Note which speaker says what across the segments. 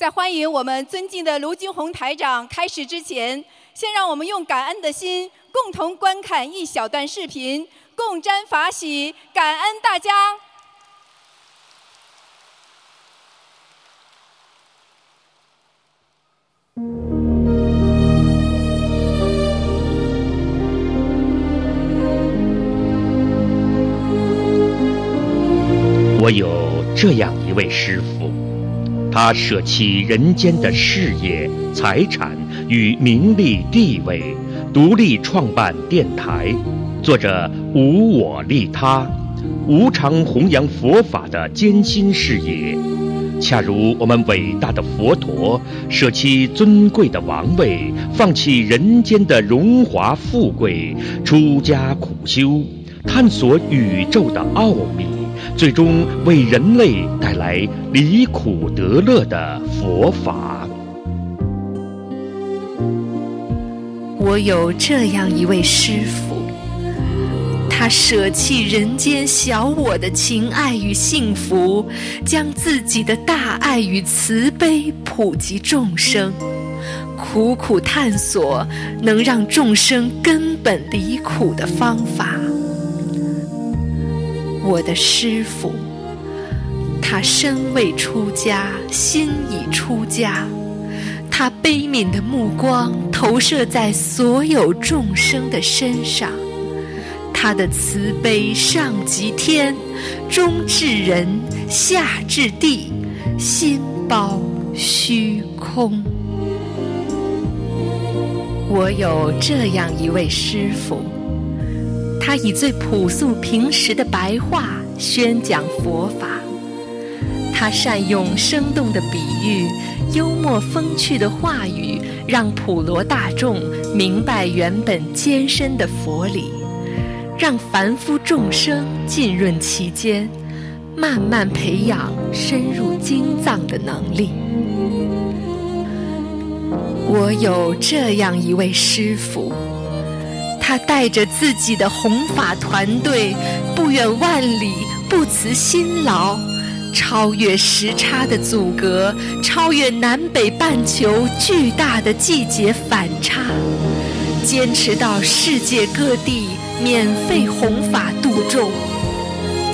Speaker 1: 在欢迎我们尊敬的卢金红台长开始之前，先让我们用感恩的心，共同观看一小段视频，共沾法喜，感恩大家。
Speaker 2: 我有这样一位师傅，他舍弃人间的事业、财产与名利地位，独立创办电台，做着无我利他、无偿弘扬佛法的艰辛事业。恰如我们伟大的佛陀，舍弃尊贵的王位，放弃人间的荣华富贵，出家苦修，探索宇宙的奥秘。最终为人类带来离苦得乐的佛法。
Speaker 3: 我有这样一位师父，他舍弃人间小我的情爱与幸福，将自己的大爱与慈悲普及众生，苦苦探索能让众生根本离苦的方法。我的师父，他身未出家，心已出家。他悲悯的目光投射在所有众生的身上，他的慈悲上及天，中至人，下至地，心包虚空。我有这样一位师父。他以最朴素平实的白话宣讲佛法，他善用生动的比喻、幽默风趣的话语，让普罗大众明白原本艰深的佛理，让凡夫众生浸润其间，慢慢培养深入经藏的能力。我有这样一位师父。他带着自己的弘法团队，不远万里，不辞辛劳，超越时差的阻隔，超越南北半球巨大的季节反差，坚持到世界各地免费弘法度众。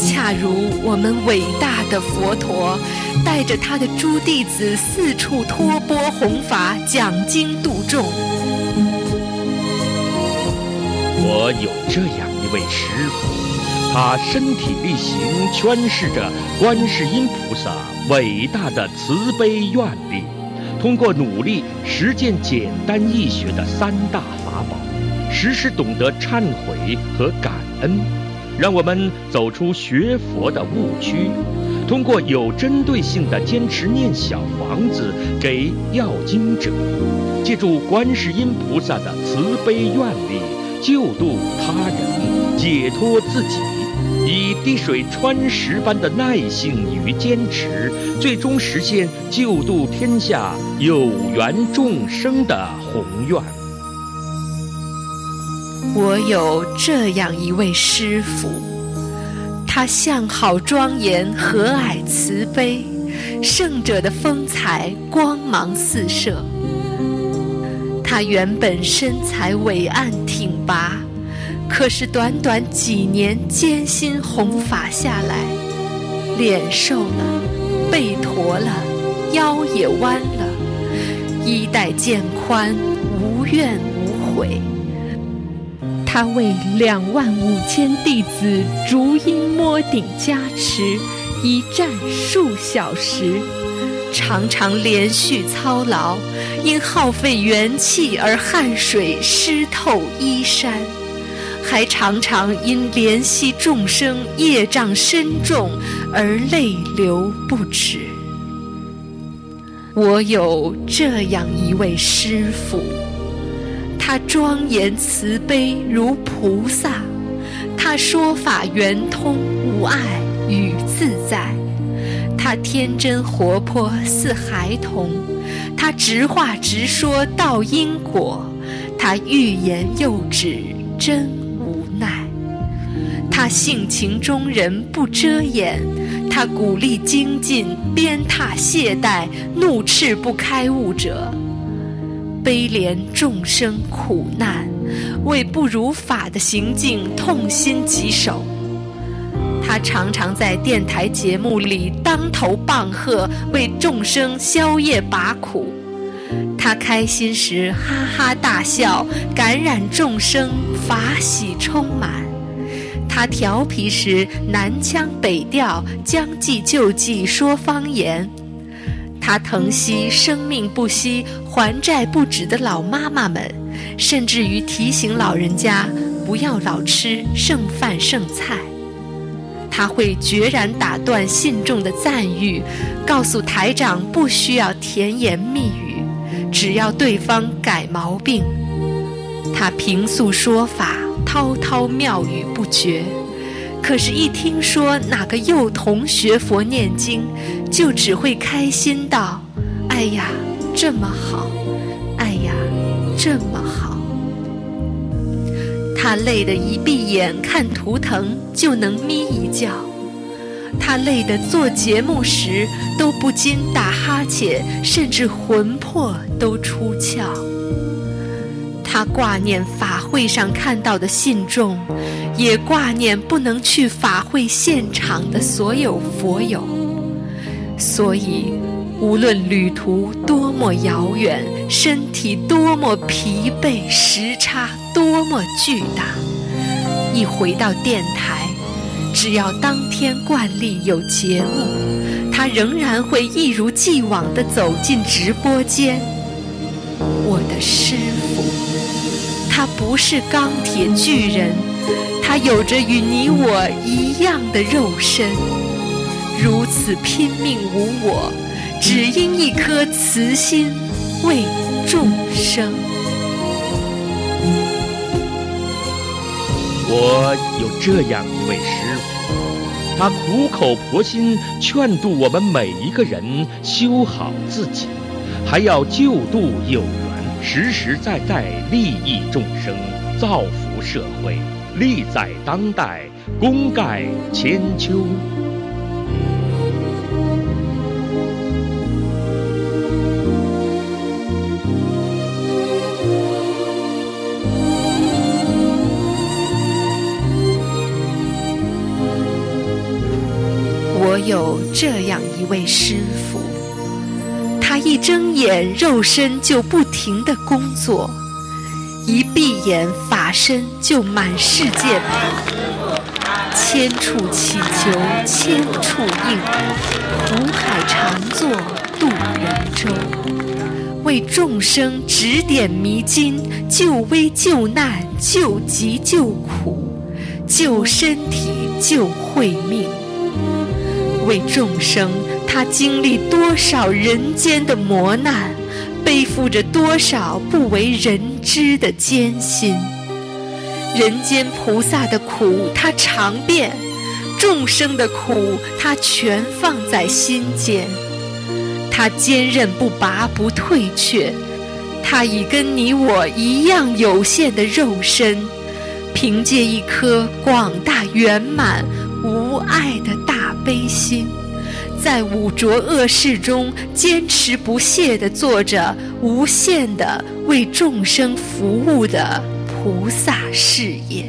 Speaker 3: 恰如我们伟大的佛陀，带着他的诸弟子四处托钵弘法，讲经度众。
Speaker 2: 我有这样一位师傅，他身体力行诠释着观世音菩萨伟大的慈悲愿力，通过努力实践简单易学的三大法宝，时时懂得忏悔和感恩，让我们走出学佛的误区。通过有针对性的坚持念小房子给要经者，借助观世音菩萨的慈悲愿力。救度他人，解脱自己，以滴水穿石般的耐性与坚持，最终实现救度天下有缘众生的宏愿。
Speaker 3: 我有这样一位师父，他相好庄严，和蔼慈悲，圣者的风采，光芒四射。他原本身材伟岸挺拔，可是短短几年艰辛弘法下来，脸瘦了，背驼了，腰也弯了，衣带渐宽，无怨无悔。他为两万五千弟子逐音摸顶加持，一站数小时。常常连续操劳，因耗费元气而汗水湿透衣衫，还常常因怜惜众生业障深重而泪流不止。我有这样一位师父，他庄严慈悲如菩萨，他说法圆通无碍与自在。他天真活泼似孩童，他直话直说道因果，他欲言又止真无奈。他性情中人不遮掩，他鼓励精进，鞭挞懈怠、怒斥不开悟者，悲怜众生苦难，为不如法的行径痛心疾首。他常常在电台节目里当头棒喝，为众生消业拔苦。他开心时哈哈大笑，感染众生，法喜充满。他调皮时南腔北调，将计就计说方言。他疼惜生命不息、还债不止的老妈妈们，甚至于提醒老人家不要老吃剩饭剩菜。他会决然打断信众的赞誉，告诉台长不需要甜言蜜语，只要对方改毛病。他平素说法。滔滔妙语不绝，可是，一听说哪个幼童学佛念经，就只会开心道：“哎呀，这么好！哎呀，这么好！”他累得一闭眼看图腾就能眯一觉，他累得做节目时都不禁打哈欠，甚至魂魄都出窍。他挂念法会上看到的信众，也挂念不能去法会现场的所有佛友。所以，无论旅途多么遥远，身体多么疲惫，时差多么巨大，一回到电台，只要当天惯例有节目，他仍然会一如既往地走进直播间。我的师傅。他不是钢铁巨人，他有着与你我一样的肉身，如此拼命无我，只因一颗慈心为众生。
Speaker 2: 我有这样一位师傅，他苦口婆心劝度我们每一个人修好自己，还要救度有缘。实实在在利益众生，造福社会，利在当代，功盖千秋。
Speaker 3: 这样一位师傅。他一睁眼，肉身就不停地工作；一闭眼，法身就满世界跑。千处祈求千处应，苦海常作渡人舟，为众生指点迷津，救危救难，救急救苦，救身体救慧命，为众生。他经历多少人间的磨难，背负着多少不为人知的艰辛。人间菩萨的苦他尝遍，众生的苦他全放在心间。他坚韧不拔不退却，他已跟你我一样有限的肉身，凭借一颗广大圆满无爱的大悲心。在五浊恶世中坚持不懈地做着无限的为众生服务的菩萨事业。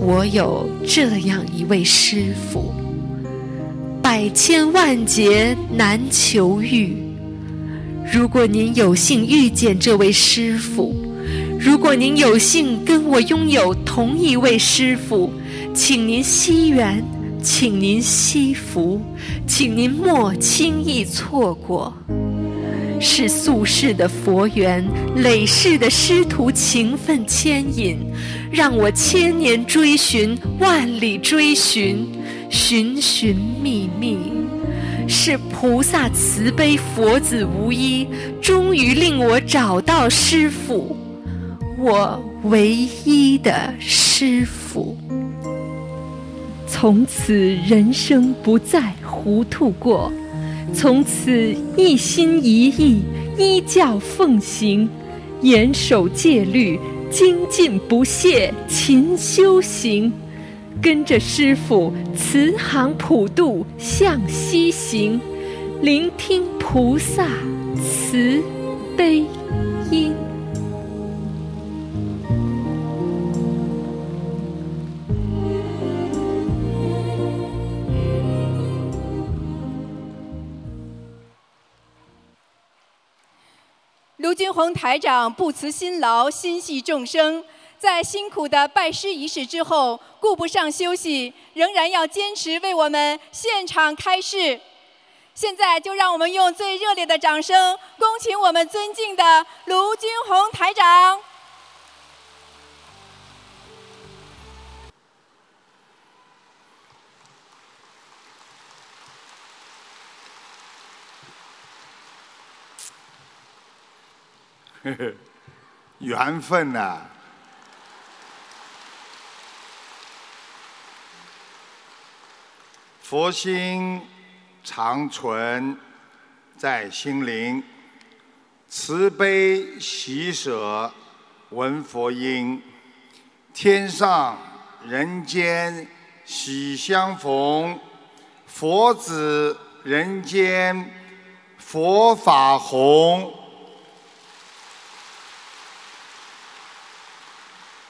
Speaker 3: 我有这样一位师父，百千万劫难求遇。如果您有幸遇见这位师父，如果您有幸跟我拥有同一位师父，请您惜缘。请您惜福，请您莫轻易错过。是宿世的佛缘，累世的师徒情分牵引，让我千年追寻，万里追寻，寻寻觅觅。是菩萨慈悲，佛子无依，终于令我找到师父，我唯一的师父。
Speaker 4: 从此人生不再糊涂过，从此一心一意依教奉行，严守戒律，精进不懈勤修行，跟着师傅慈航普渡向西行，聆听菩萨慈悲音。
Speaker 1: 军宏台长不辞辛劳，心系众生。在辛苦的拜师仪式之后，顾不上休息，仍然要坚持为我们现场开示。现在就让我们用最热烈的掌声，恭请我们尊敬的卢军宏台长。
Speaker 5: 呵呵，缘分呐、佛心常存在心灵，慈悲喜舍闻佛音，天上人间喜相逢，佛子人间佛法红。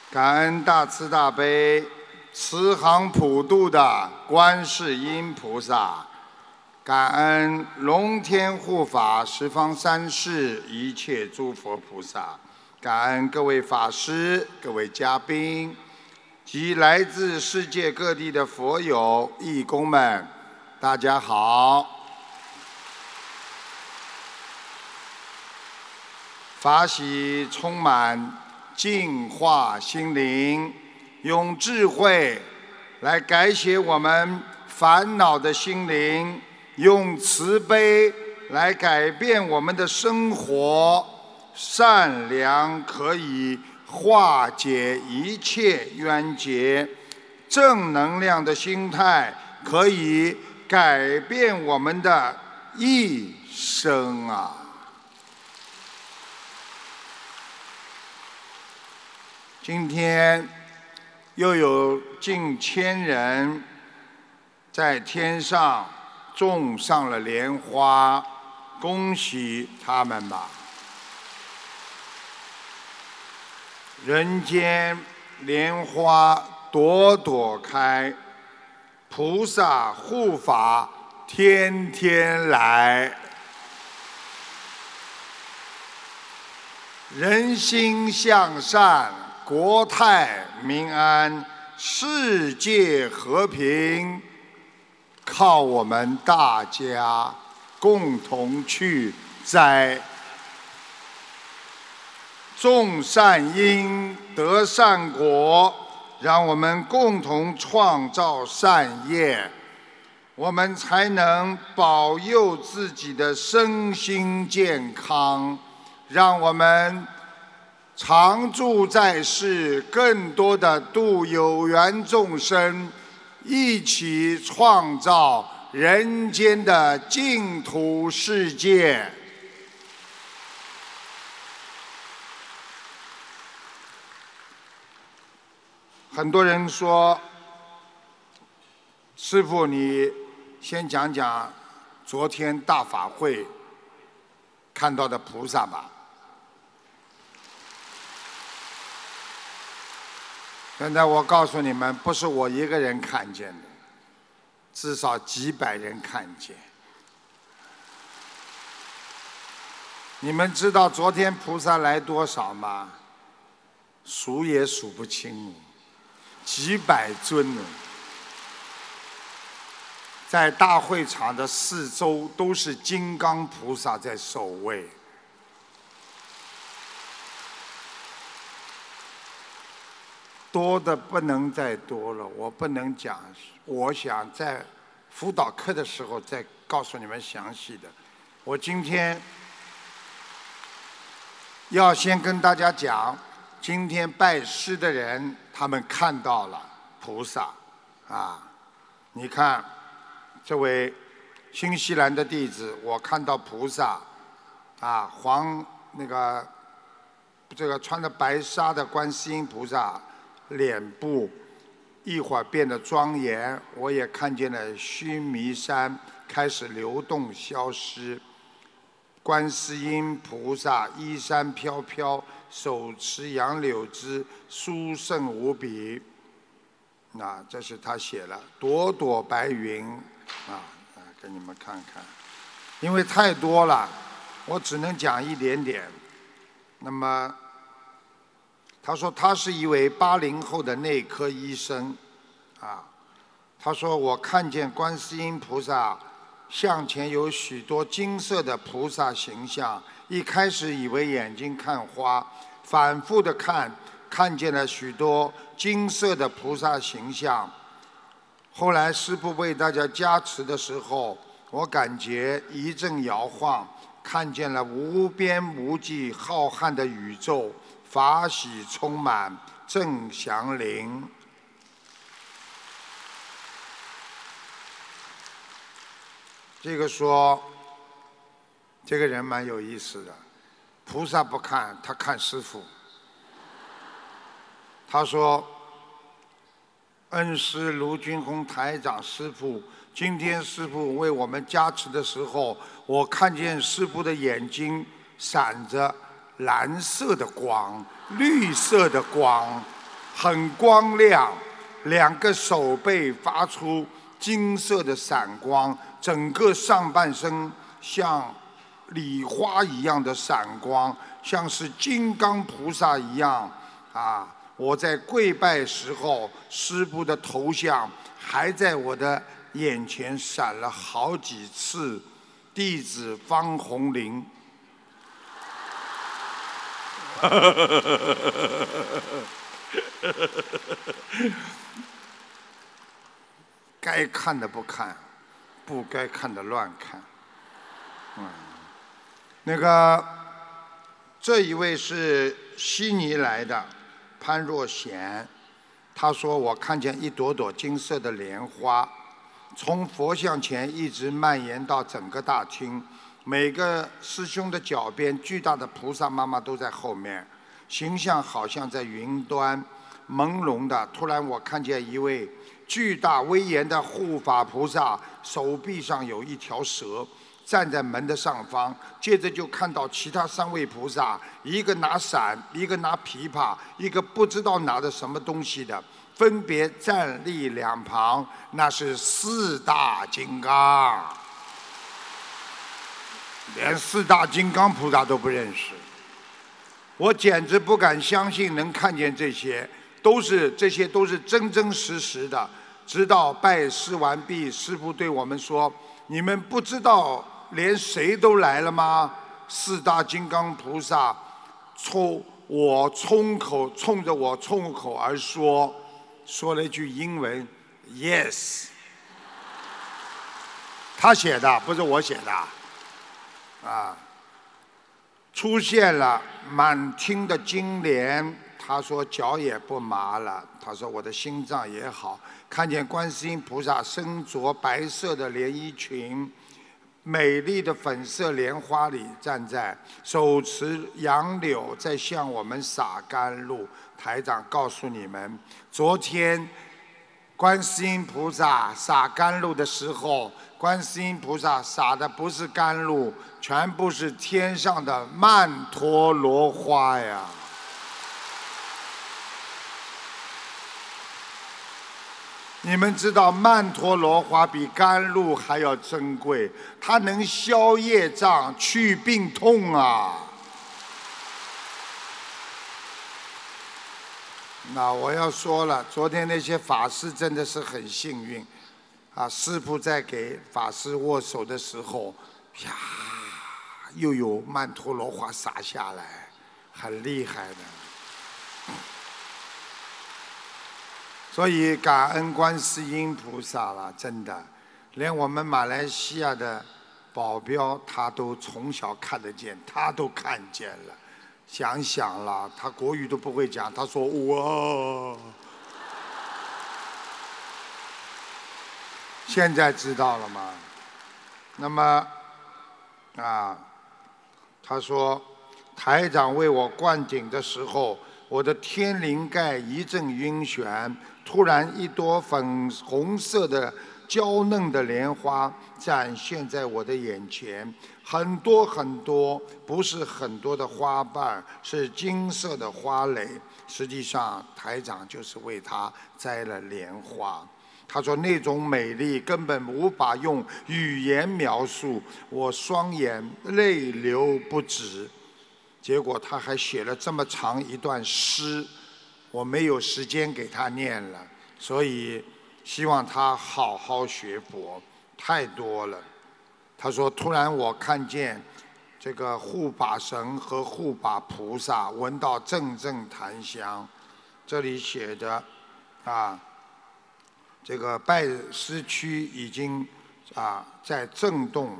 Speaker 5: 感恩大慈大悲、慈航普渡的观世音菩萨，感恩龙天护法十方三世一切诸佛菩萨，感恩各位法师、各位嘉宾及来自世界各地的佛友、义工们，大家好。法喜充满。净化心灵，用智慧来改写我们烦恼的心灵，用慈悲来改变我们的生活。善良可以化解一切冤结，正能量的心态可以改变我们的一生啊！今天又有近千人在天上种上了莲花，恭喜他们吧！人间莲花朵朵开，菩萨护法天天来，人心向善。国泰民安，世界和平，靠我们大家共同去栽。种善因得善果，让我们共同创造善业，我们才能保佑自己的身心健康，让我们。常住在世，更多的度有缘众生，一起创造人间的净土世界。很多人说：“师傅，你先讲讲昨天大法会看到的菩萨吧。”现在我告诉你们，不是我一个人看见的，至少几百人看见。你们知道昨天菩萨来多少吗？数也数不清，几百尊呢。在大会场的四周都是金刚菩萨在守卫。多的不能再多了，我不能讲。我想在辅导课的时候再告诉你们详细的。我今天要先跟大家讲，今天拜师的人他们看到了菩萨啊。你看这位新西兰的弟子，我看到菩萨啊，黄那个这个穿着白纱的观世音菩萨。脸部一会儿变得庄严，我也看见了须弥山开始流动消失。观世音菩萨衣衫飘飘，手持杨柳枝，殊胜无比。那这是他写了朵朵白云啊，给你们看看，因为太多了，我只能讲一点点。那么。他说他是一位八零后的内科医生，啊，他说我看见观世音菩萨向前有许多金色的菩萨形象，一开始以为眼睛看花，反复的看，看见了许多金色的菩萨形象。后来师父为大家加持的时候，我感觉一阵摇晃，看见了无边无际浩瀚的宇宙。法喜充满，正祥灵。这个说，这个人蛮有意思的。菩萨不看，他看师傅。他说：“恩师卢军宏台长师傅，今天师傅为我们加持的时候，我看见师傅的眼睛闪着。”蓝色的光，绿色的光，很光亮。两个手背发出金色的闪光，整个上半身像礼花一样的闪光，像是金刚菩萨一样。啊！我在跪拜时候，师父的头像还在我的眼前闪了好几次。弟子方红林。哈哈哈哈哈！该看的不看，不该看的乱看。嗯，那个这一位是悉尼来的潘若贤，他说我看见一朵朵金色的莲花，从佛像前一直蔓延到整个大厅。每个师兄的脚边，巨大的菩萨妈妈都在后面，形象好像在云端，朦胧的。突然，我看见一位巨大威严的护法菩萨，手臂上有一条蛇，站在门的上方。接着就看到其他三位菩萨，一个拿伞，一个拿琵琶，一个不知道拿的什么东西的，分别站立两旁。那是四大金刚。连四大金刚菩萨都不认识，我简直不敢相信能看见这些，都是这些都是真真实实的。直到拜师完毕，师傅对我们说：“你们不知道连谁都来了吗？”四大金刚菩萨冲我冲口冲着我冲口而说，说了一句英文：“Yes。”他写的，不是我写的。啊，出现了满厅的金莲，他说脚也不麻了，他说我的心脏也好，看见观世音菩萨身着白色的连衣裙，美丽的粉色莲花里站在，手持杨柳在向我们洒甘露。台长告诉你们，昨天观世音菩萨洒甘露的时候。观世音菩萨洒的不是甘露，全部是天上的曼陀罗花呀！你们知道曼陀罗花比甘露还要珍贵，它能消业障、去病痛啊！那我要说了，昨天那些法师真的是很幸运。啊，师傅在给法师握手的时候，啪，又有曼陀罗花洒下来，很厉害的。所以感恩观世音菩萨了，真的，连我们马来西亚的保镖他都从小看得见，他都看见了。想想了，他国语都不会讲，他说哇。现在知道了吗？那么，啊，他说，台长为我灌顶的时候，我的天灵盖一阵晕眩，突然一朵粉红色的娇嫩的莲花展现在我的眼前，很多很多，不是很多的花瓣，是金色的花蕾。实际上，台长就是为他摘了莲花。他说那种美丽根本无法用语言描述，我双眼泪流不止。结果他还写了这么长一段诗，我没有时间给他念了，所以希望他好好学佛，太多了。他说突然我看见这个护法神和护法菩萨，闻到阵阵檀香，这里写着啊。这个拜师区已经啊在震动，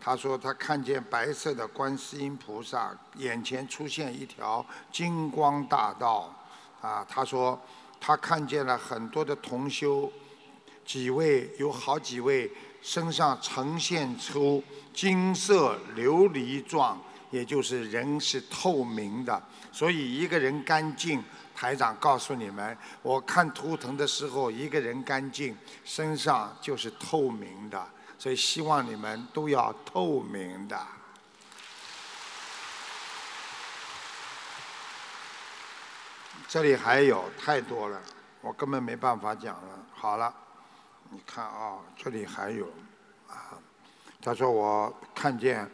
Speaker 5: 他说他看见白色的观世音菩萨，眼前出现一条金光大道，啊，他说他看见了很多的同修，几位有好几位身上呈现出金色琉璃状，也就是人是透明的，所以一个人干净。台长告诉你们，我看图腾的时候，一个人干净，身上就是透明的，所以希望你们都要透明的。这里还有太多了，我根本没办法讲了。好了，你看啊，这里还有啊，他说我看见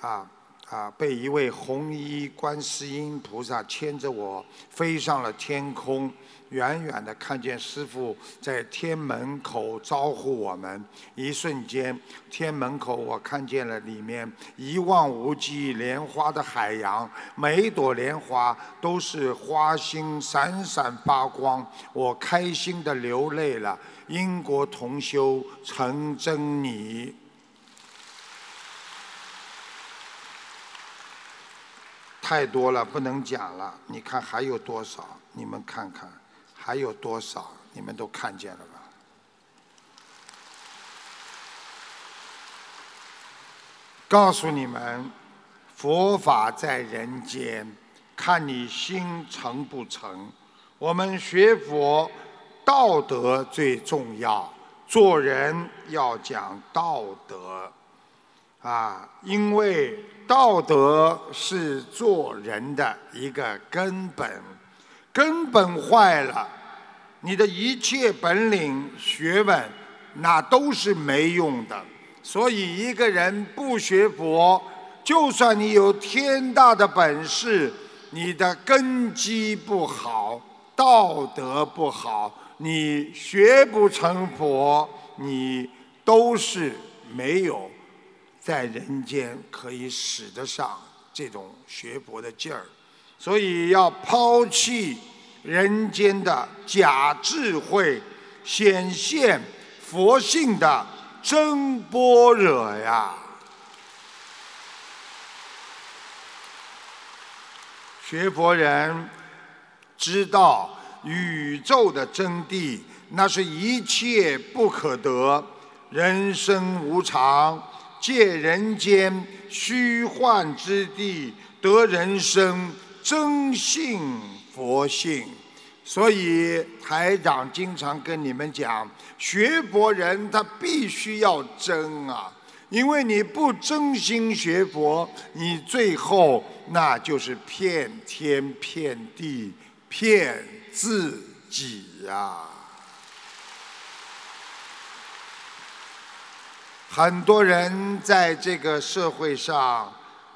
Speaker 5: 啊。啊！被一位红衣观世音菩萨牵着我飞上了天空，远远的看见师傅在天门口招呼我们。一瞬间，天门口我看见了里面一望无际莲花的海洋，每一朵莲花都是花心闪闪发光，我开心的流泪了。因果同修成真你。太多了，不能讲了。你看还有多少？你们看看，还有多少？你们都看见了吧？告诉你们，佛法在人间，看你心诚不诚。我们学佛，道德最重要，做人要讲道德。啊，因为道德是做人的一个根本，根本坏了，你的一切本领、学问，那都是没用的。所以，一个人不学佛，就算你有天大的本事，你的根基不好，道德不好，你学不成佛，你都是没有。在人间可以使得上这种学佛的劲儿，所以要抛弃人间的假智慧，显现佛性的真般若呀！学佛人知道宇宙的真谛，那是一切不可得，人生无常。借人间虚幻之地得人生真性佛性，所以台长经常跟你们讲，学佛人他必须要真啊，因为你不真心学佛，你最后那就是骗天骗地骗自己啊。很多人在这个社会上，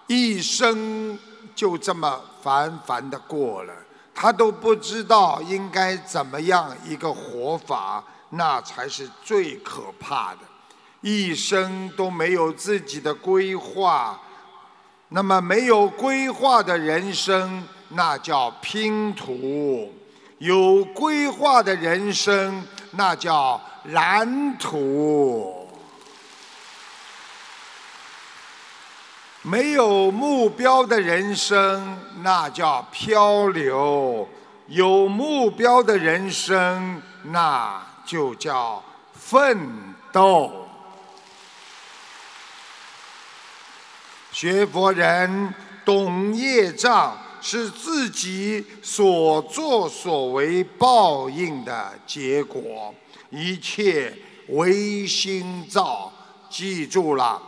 Speaker 5: 一生就这么凡凡的过了，他都不知道应该怎么样一个活法，那才是最可怕的。一生都没有自己的规划，那么没有规划的人生，那叫拼图；有规划的人生，那叫蓝图。没有目标的人生，那叫漂流；有目标的人生，那就叫奋斗。学佛人懂业障，是自己所作所为报应的结果。一切唯心造，记住了，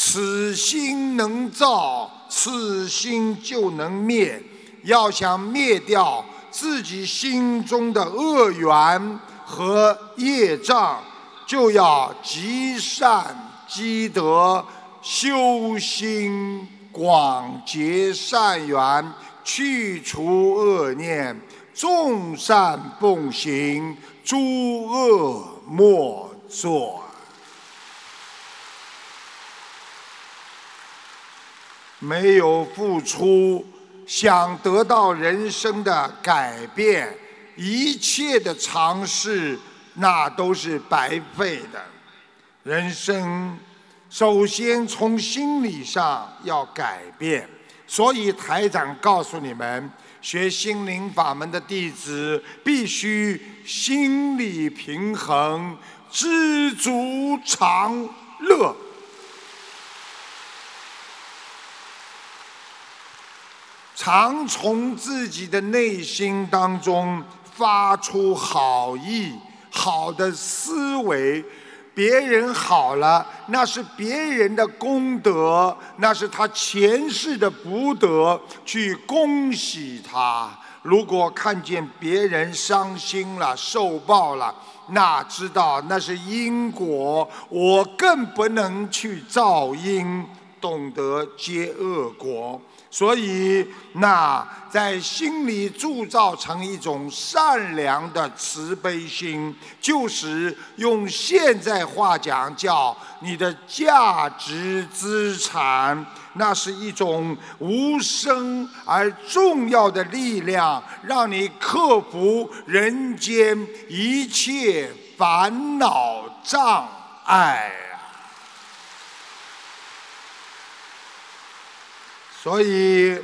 Speaker 5: 此心能造，此心就能灭。要想灭掉自己心中的恶缘和业障，就要积善积德，修心广结善缘，去除恶念，众善奉行，诸恶莫作。没有付出，想得到人生的改变，一切的尝试那都是白费的。人生首先从心理上要改变，所以台长告诉你们，学心灵法门的弟子必须心理平衡，知足常乐。常从自己的内心当中发出好意、好的思维。别人好了，那是别人的功德，那是他前世的福德，去恭喜他。如果看见别人伤心了、受报了，那知道那是因果，我更不能去造因，懂得接恶果。所以，那在心里铸造成一种善良的慈悲心，就是用现在话讲，叫你的价值资产，那是一种无声而重要的力量，让你克服人间一切烦恼障碍。所以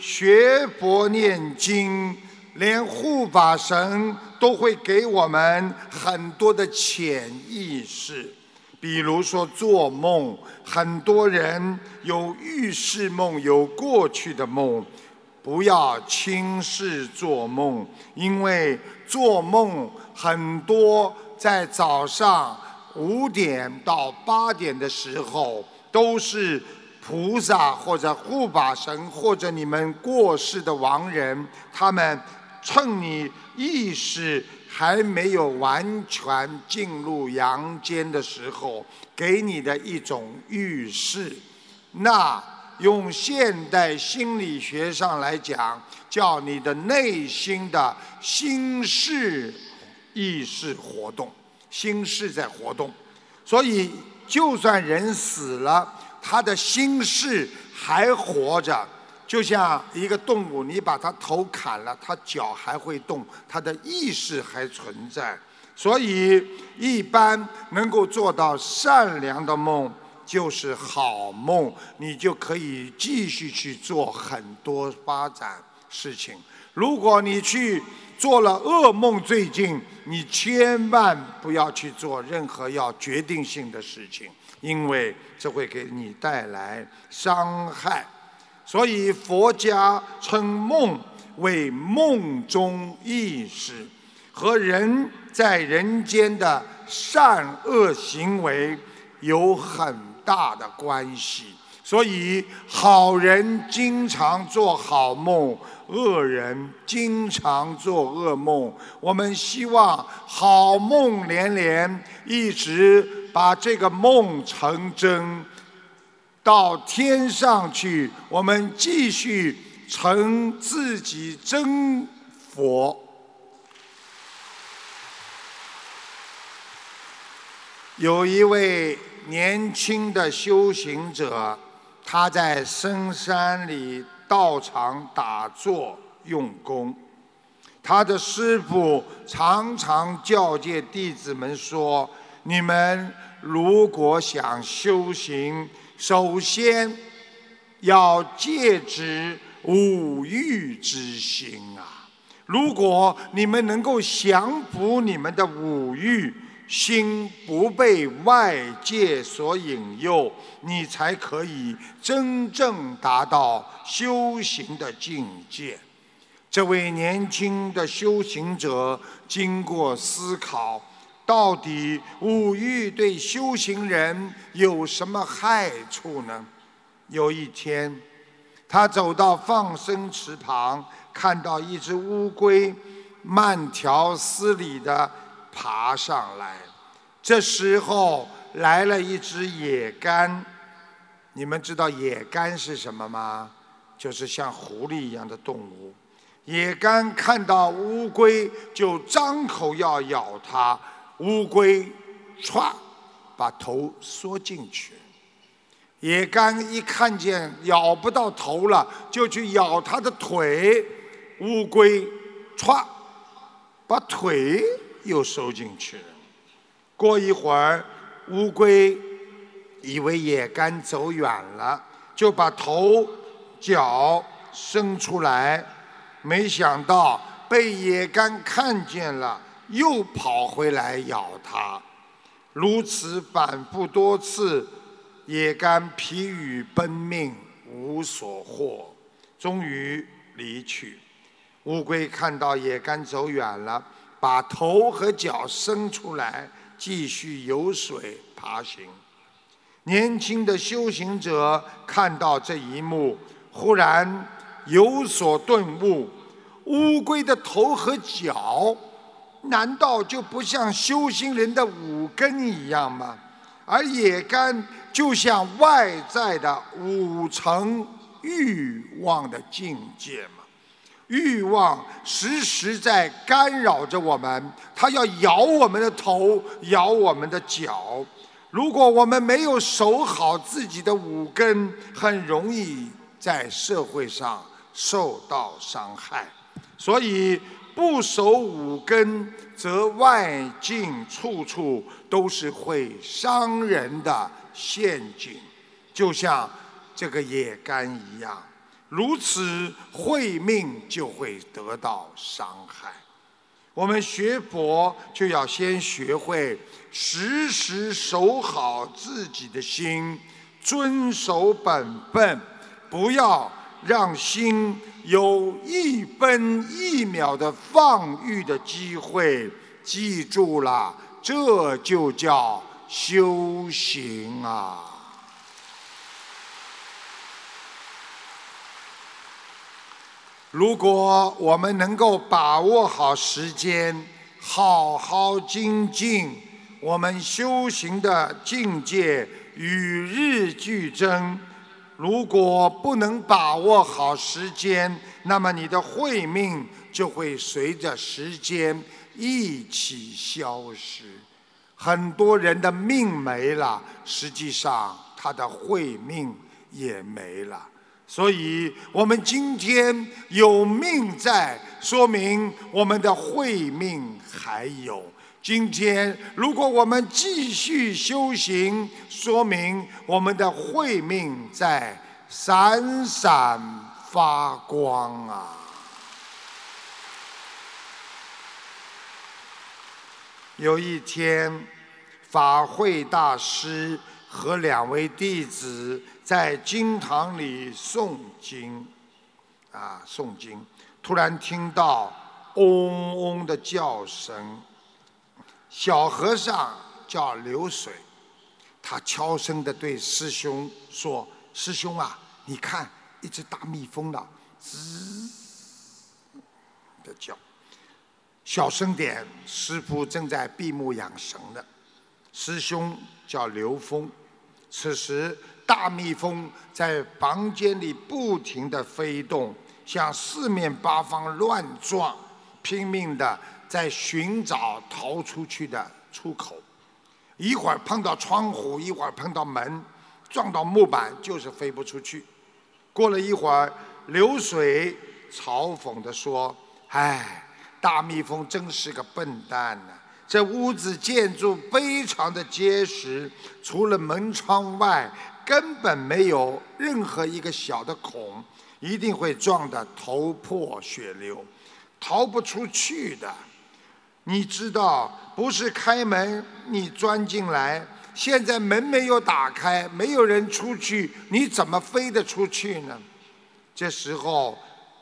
Speaker 5: 学佛念经，连护法神都会给我们很多的潜意识。比如说做梦，很多人有预示梦，有过去的梦，不要轻视做梦，因为做梦很多在早上五点到八点的时候都是。菩萨或者护法神或者你们过世的亡人，他们趁你意识还没有完全进入阳间的时候，给你的一种预示。那用现代心理学上来讲，叫你的内心的心事意识活动，心事在活动。所以，就算人死了。他的心事还活着，就像一个动物，你把它头砍了，它脚还会动，它的意识还存在。所以，一般能够做到善良的梦就是好梦，你就可以继续去做很多发展事情。如果你去做了噩梦，最近你千万不要去做任何要决定性的事情。因为这会给你带来伤害，所以佛家称梦为梦中意识，和人在人间的善恶行为有很大的关系。所以好人经常做好梦，恶人经常做噩梦。我们希望好梦连连，一直。把这个梦成真，到天上去，我们继续成自己真佛。有一位年轻的修行者，他在深山里道场打坐用功，他的师父常常教诫弟子们说。你们如果想修行，首先要戒止五欲之心啊！如果你们能够降服你们的五欲，心不被外界所引诱，你才可以真正达到修行的境界。这位年轻的修行者经过思考，到底五欲对修行人有什么害处呢？有一天，他走到放生池旁，看到一只乌龟慢条斯理地爬上来。这时候来了一只野干，你们知道野干是什么吗？就是像狐狸一样的动物。野干看到乌龟，就张口要咬它。乌龟歘，把头缩进去。野干一看见咬不到头了，就去咬它的腿。乌龟歘，把腿又收进去了。过一会儿，乌龟以为野干走远了，就把头、脚伸出来。没想到被野干看见了，又跑回来咬它。如此反复多次，野干疲于奔命，无所获，终于离去。乌龟看到野干走远了，把头和脚伸出来，继续游水爬行。年轻的修行者看到这一幕，忽然。有所顿悟，乌龟的头和脚，难道就不像修行人的五根一样吗？而野干就像外在的五层欲望的境界吗？欲望时时在干扰着我们，它要咬我们的头，咬我们的脚。如果我们没有守好自己的五根，很容易在社会上。受到伤害，所以不守五根，则外境处处都是会伤人的陷阱，就像这个野干一样，如此慧命就会得到伤害。我们学佛就要先学会时时守好自己的心，遵守本分，不要。让心有一分一秒的放欲的机会，记住了，这就叫修行啊！如果我们能够把握好时间，好好精进，我们修行的境界与日俱增。如果不能把握好时间，那么你的慧命就会随着时间一起消失。很多人的命没了，实际上他的慧命也没了。所以，我们今天有命在，说明我们的慧命还有。今天，如果我们继续修行，说明我们的慧命在闪闪发光啊！有一天，法会大师和两位弟子在经堂里诵经，啊，诵经，突然听到嗡嗡的叫声。小和尚叫流水，他悄声地对师兄说：“师兄啊，你看一只大蜜蜂呢，吱的叫，小声点，师傅正在闭目养神呢。”师兄叫刘峰，此时大蜜蜂在房间里不停地飞动，向四面八方乱撞，拼命地。在寻找逃出去的出口，一会儿碰到窗户，一会儿碰到门，撞到木板就是飞不出去。过了一会儿，流水嘲讽地说：“唉，大蜜蜂真是个笨蛋呢！这屋子建筑非常的结实，除了门窗外，根本没有任何一个小的孔，一定会撞得头破血流，逃不出去的。”你知道，不是开门你钻进来，现在门没有打开，没有人出去，你怎么飞得出去呢？这时候，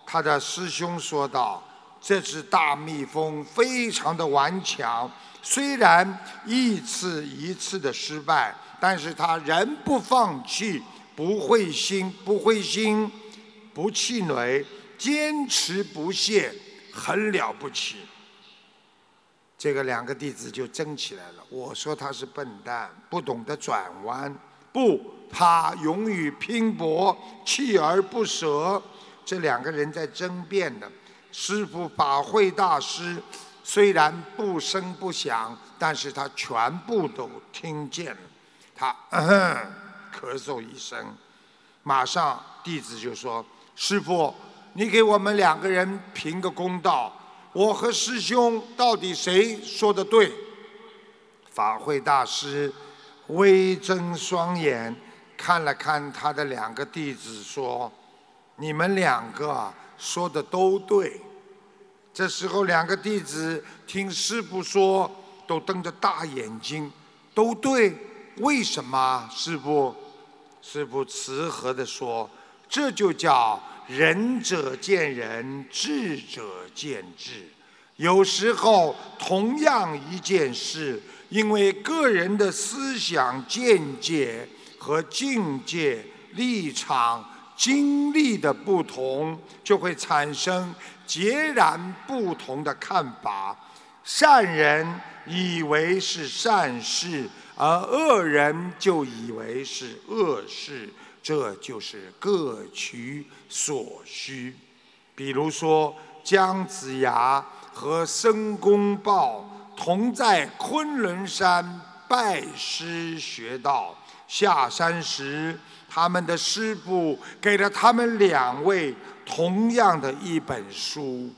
Speaker 5: 他的师兄说道：“这只大蜜蜂非常的顽强，虽然一次一次的失败，但是他仍不放弃，不灰心，不灰心，不气馁，坚持不懈，很了不起。”这个两个弟子就争起来了。我说他是笨蛋，不懂得转弯。不，他勇于拼搏，锲而不舍。这两个人在争辩呢。师傅法会大师虽然不声不响，但是他全部都听见了。他咳嗽一声，马上弟子就说：“师傅，你给我们两个人评个公道。”我和师兄到底谁说的对？法会大师微睁双眼看了看他的两个弟子，说：“你们两个说的都对。”这时候，两个弟子听师傅说，都瞪着大眼睛，都对。为什么？师傅，师傅慈和的说：“这就叫。”仁者见仁，智者见智。有时候，同样一件事，因为个人的思想见解和境界、立场、经历的不同，就会产生截然不同的看法。善人以为是善事，而恶人就以为是恶事。这就是各取所需。比如说，姜子牙和申公豹同在昆仑山拜师学道，下山时，他们的师傅给了他们两位同样的一本书。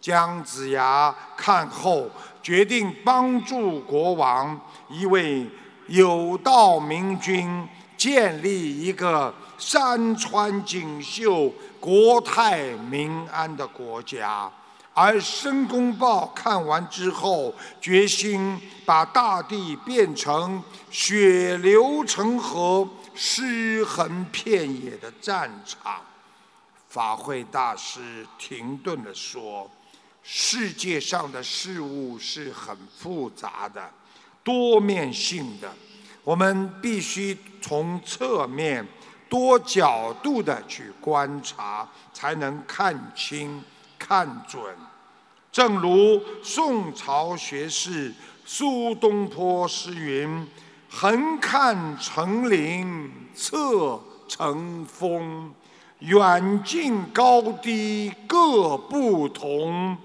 Speaker 5: 姜子牙看后，决定帮助国王一位有道明君。建立一个山川锦绣、国泰民安的国家，而申公豹看完之后，决心把大地变成血流成河、尸横遍野的战场。法会大师停顿地说：“世界上的事物是很复杂的、多面性的。”我们必须从侧面、多角度的去观察，才能看清、看准。正如宋朝学士苏东坡诗云：“横看成岭侧成峰，远近高低各不同，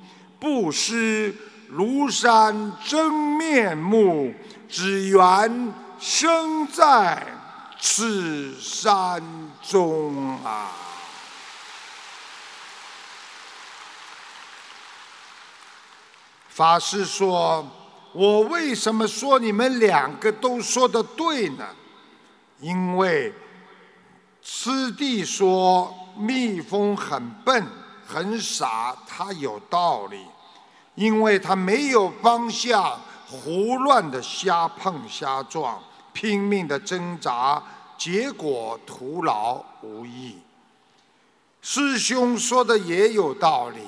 Speaker 5: 不识庐山真面目，只缘。”生在此山中啊！法师说：“我为什么说你们两个都说的对呢？因为师弟说蜜蜂很笨、很傻，他有道理，因为他没有方向。”胡乱的瞎碰瞎撞，拼命的挣扎，结果徒劳无益。师兄说的也有道理，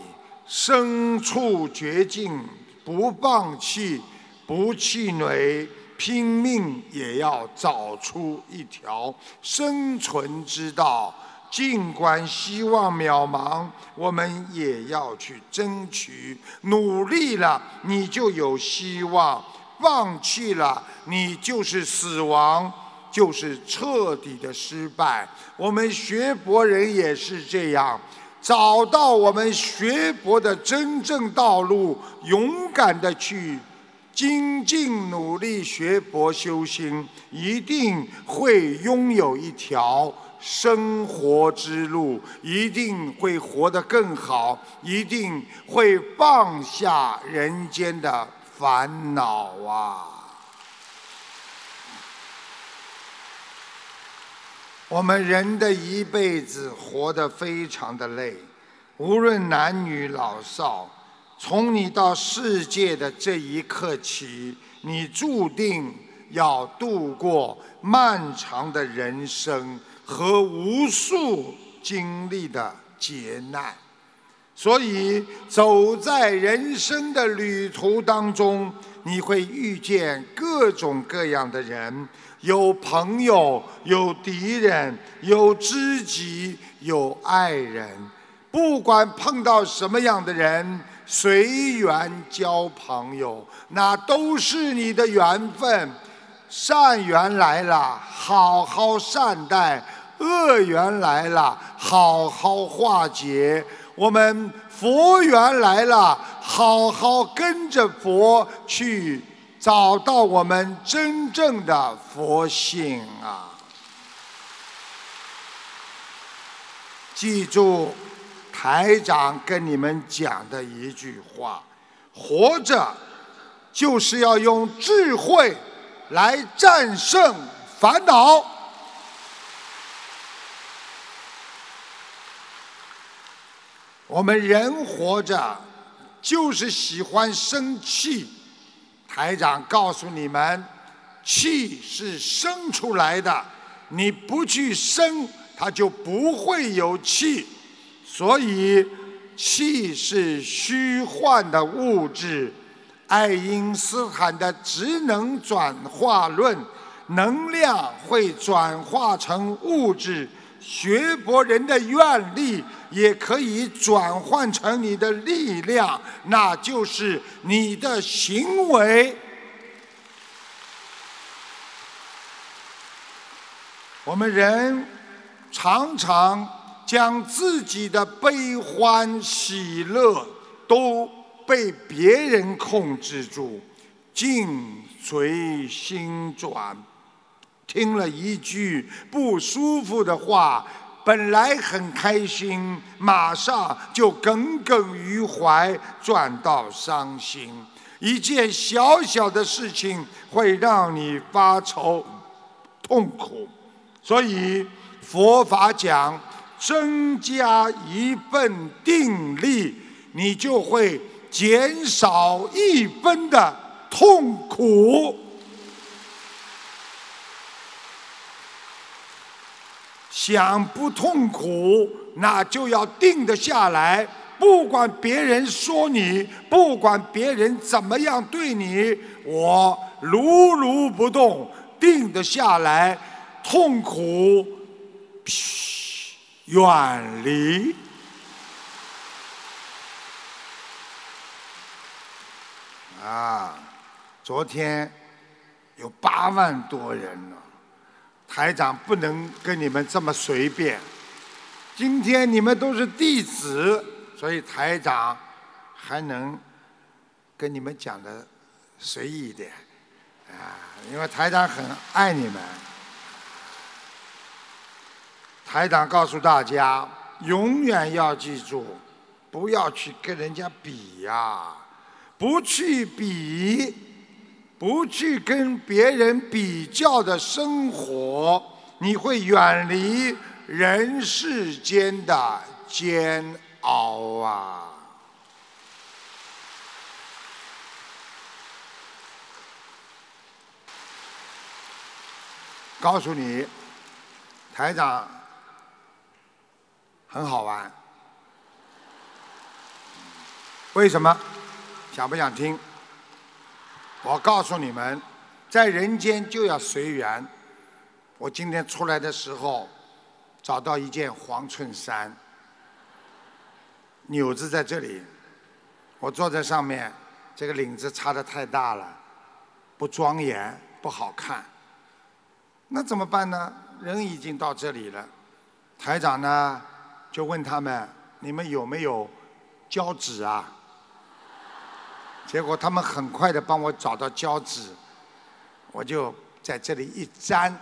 Speaker 5: 身处绝境不放弃，不气馁，拼命也要找出一条生存之道。尽管希望渺茫，我们也要去争取。努力了，你就有希望；放弃了，你就是死亡，就是彻底的失败。我们学佛人也是这样，找到我们学佛的真正道路，勇敢的去精进努力学佛修心，一定会拥有一条。生活之路一定会活得更好，一定会放下人间的烦恼啊！我们人的一辈子活得非常的累，无论男女老少，从你到世界的这一刻起，你注定要度过漫长的人生和无数经历的劫难。所以，走在人生的旅途当中，你会遇见各种各样的人，有朋友，有敌人，有知己，有爱人。不管碰到什么样的人，随缘交朋友，那都是你的缘分。善缘来了，好好善待；恶缘来了，好好化解。我们佛缘来了，好好跟着佛去找到我们真正的佛性啊！记住台长跟你们讲的一句话：活着就是要用智慧来战胜烦恼。我们人活着就是喜欢生气，台长告诉你们，气是生出来的，你不去生，它就不会有气。所以，气是虚幻的物质。爱因斯坦的职能转化论，能量会转化成物质。学博人的愿力也可以转换成你的力量，那就是你的行为。我们人常常将自己的悲欢喜乐都被别人控制住，境随心转。听了一句不舒服的话，本来很开心，马上就耿耿于怀，转到伤心。一件小小的事情会让你发愁、痛苦，所以佛法讲，增加一份定力，你就会减少一分的痛苦。想不痛苦，那就要定得下来。不管别人说你，不管别人怎么样对你，我如如不动，定得下来。痛苦，远离。啊，昨天有八万多人呢。台长不能跟你们这么随便。今天你们都是弟子，所以台长还能跟你们讲的随意一点啊，因为台长很爱你们。台长告诉大家，永远要记住，不要去跟人家比呀，不去比。不去跟别人比较的生活，你会远离人世间的煎熬啊！告诉你，台长很好玩，为什么？想不想听？我告诉你们，在人间就要随缘。我今天出来的时候，找到一件黄衬衫，纽子在这里，我坐在上面，这个领子插的太大了，不庄严，不好看。那怎么办呢？人已经到这里了，台长呢就问他们：你们有没有胶纸啊？结果他们很快的帮我找到胶纸，我就在这里一粘，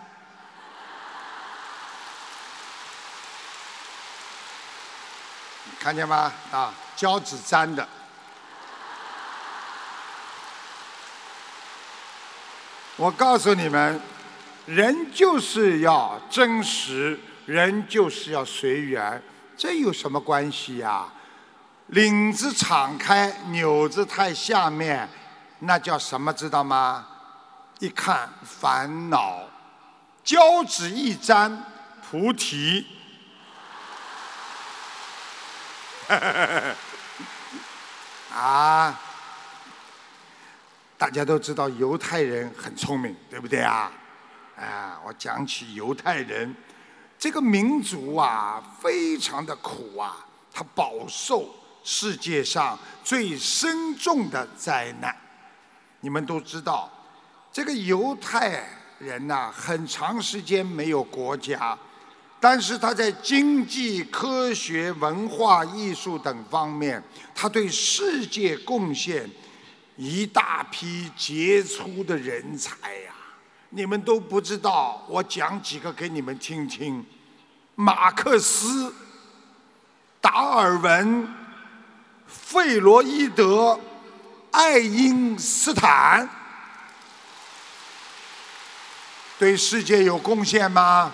Speaker 5: 看见吗？啊，胶纸粘的。我告诉你们，人就是要真实，人就是要随缘，这有什么关系呀？领子敞开，纽子太下面，那叫什么？知道吗？一看烦恼，胶纸一粘，菩提。啊！大家都知道犹太人很聪明，对不对啊？啊，我讲起犹太人，这个民族啊，非常的苦啊，他饱受世界上最深重的灾难。你们都知道，这个犹太人呐，很长时间没有国家。但是他在经济、科学、文化艺术等方面，他对世界贡献一大批杰出的人才呀！你们都不知道，我讲几个给你们听听：马克思、达尔文、费洛伊德、爱因斯坦，对世界有贡献吗？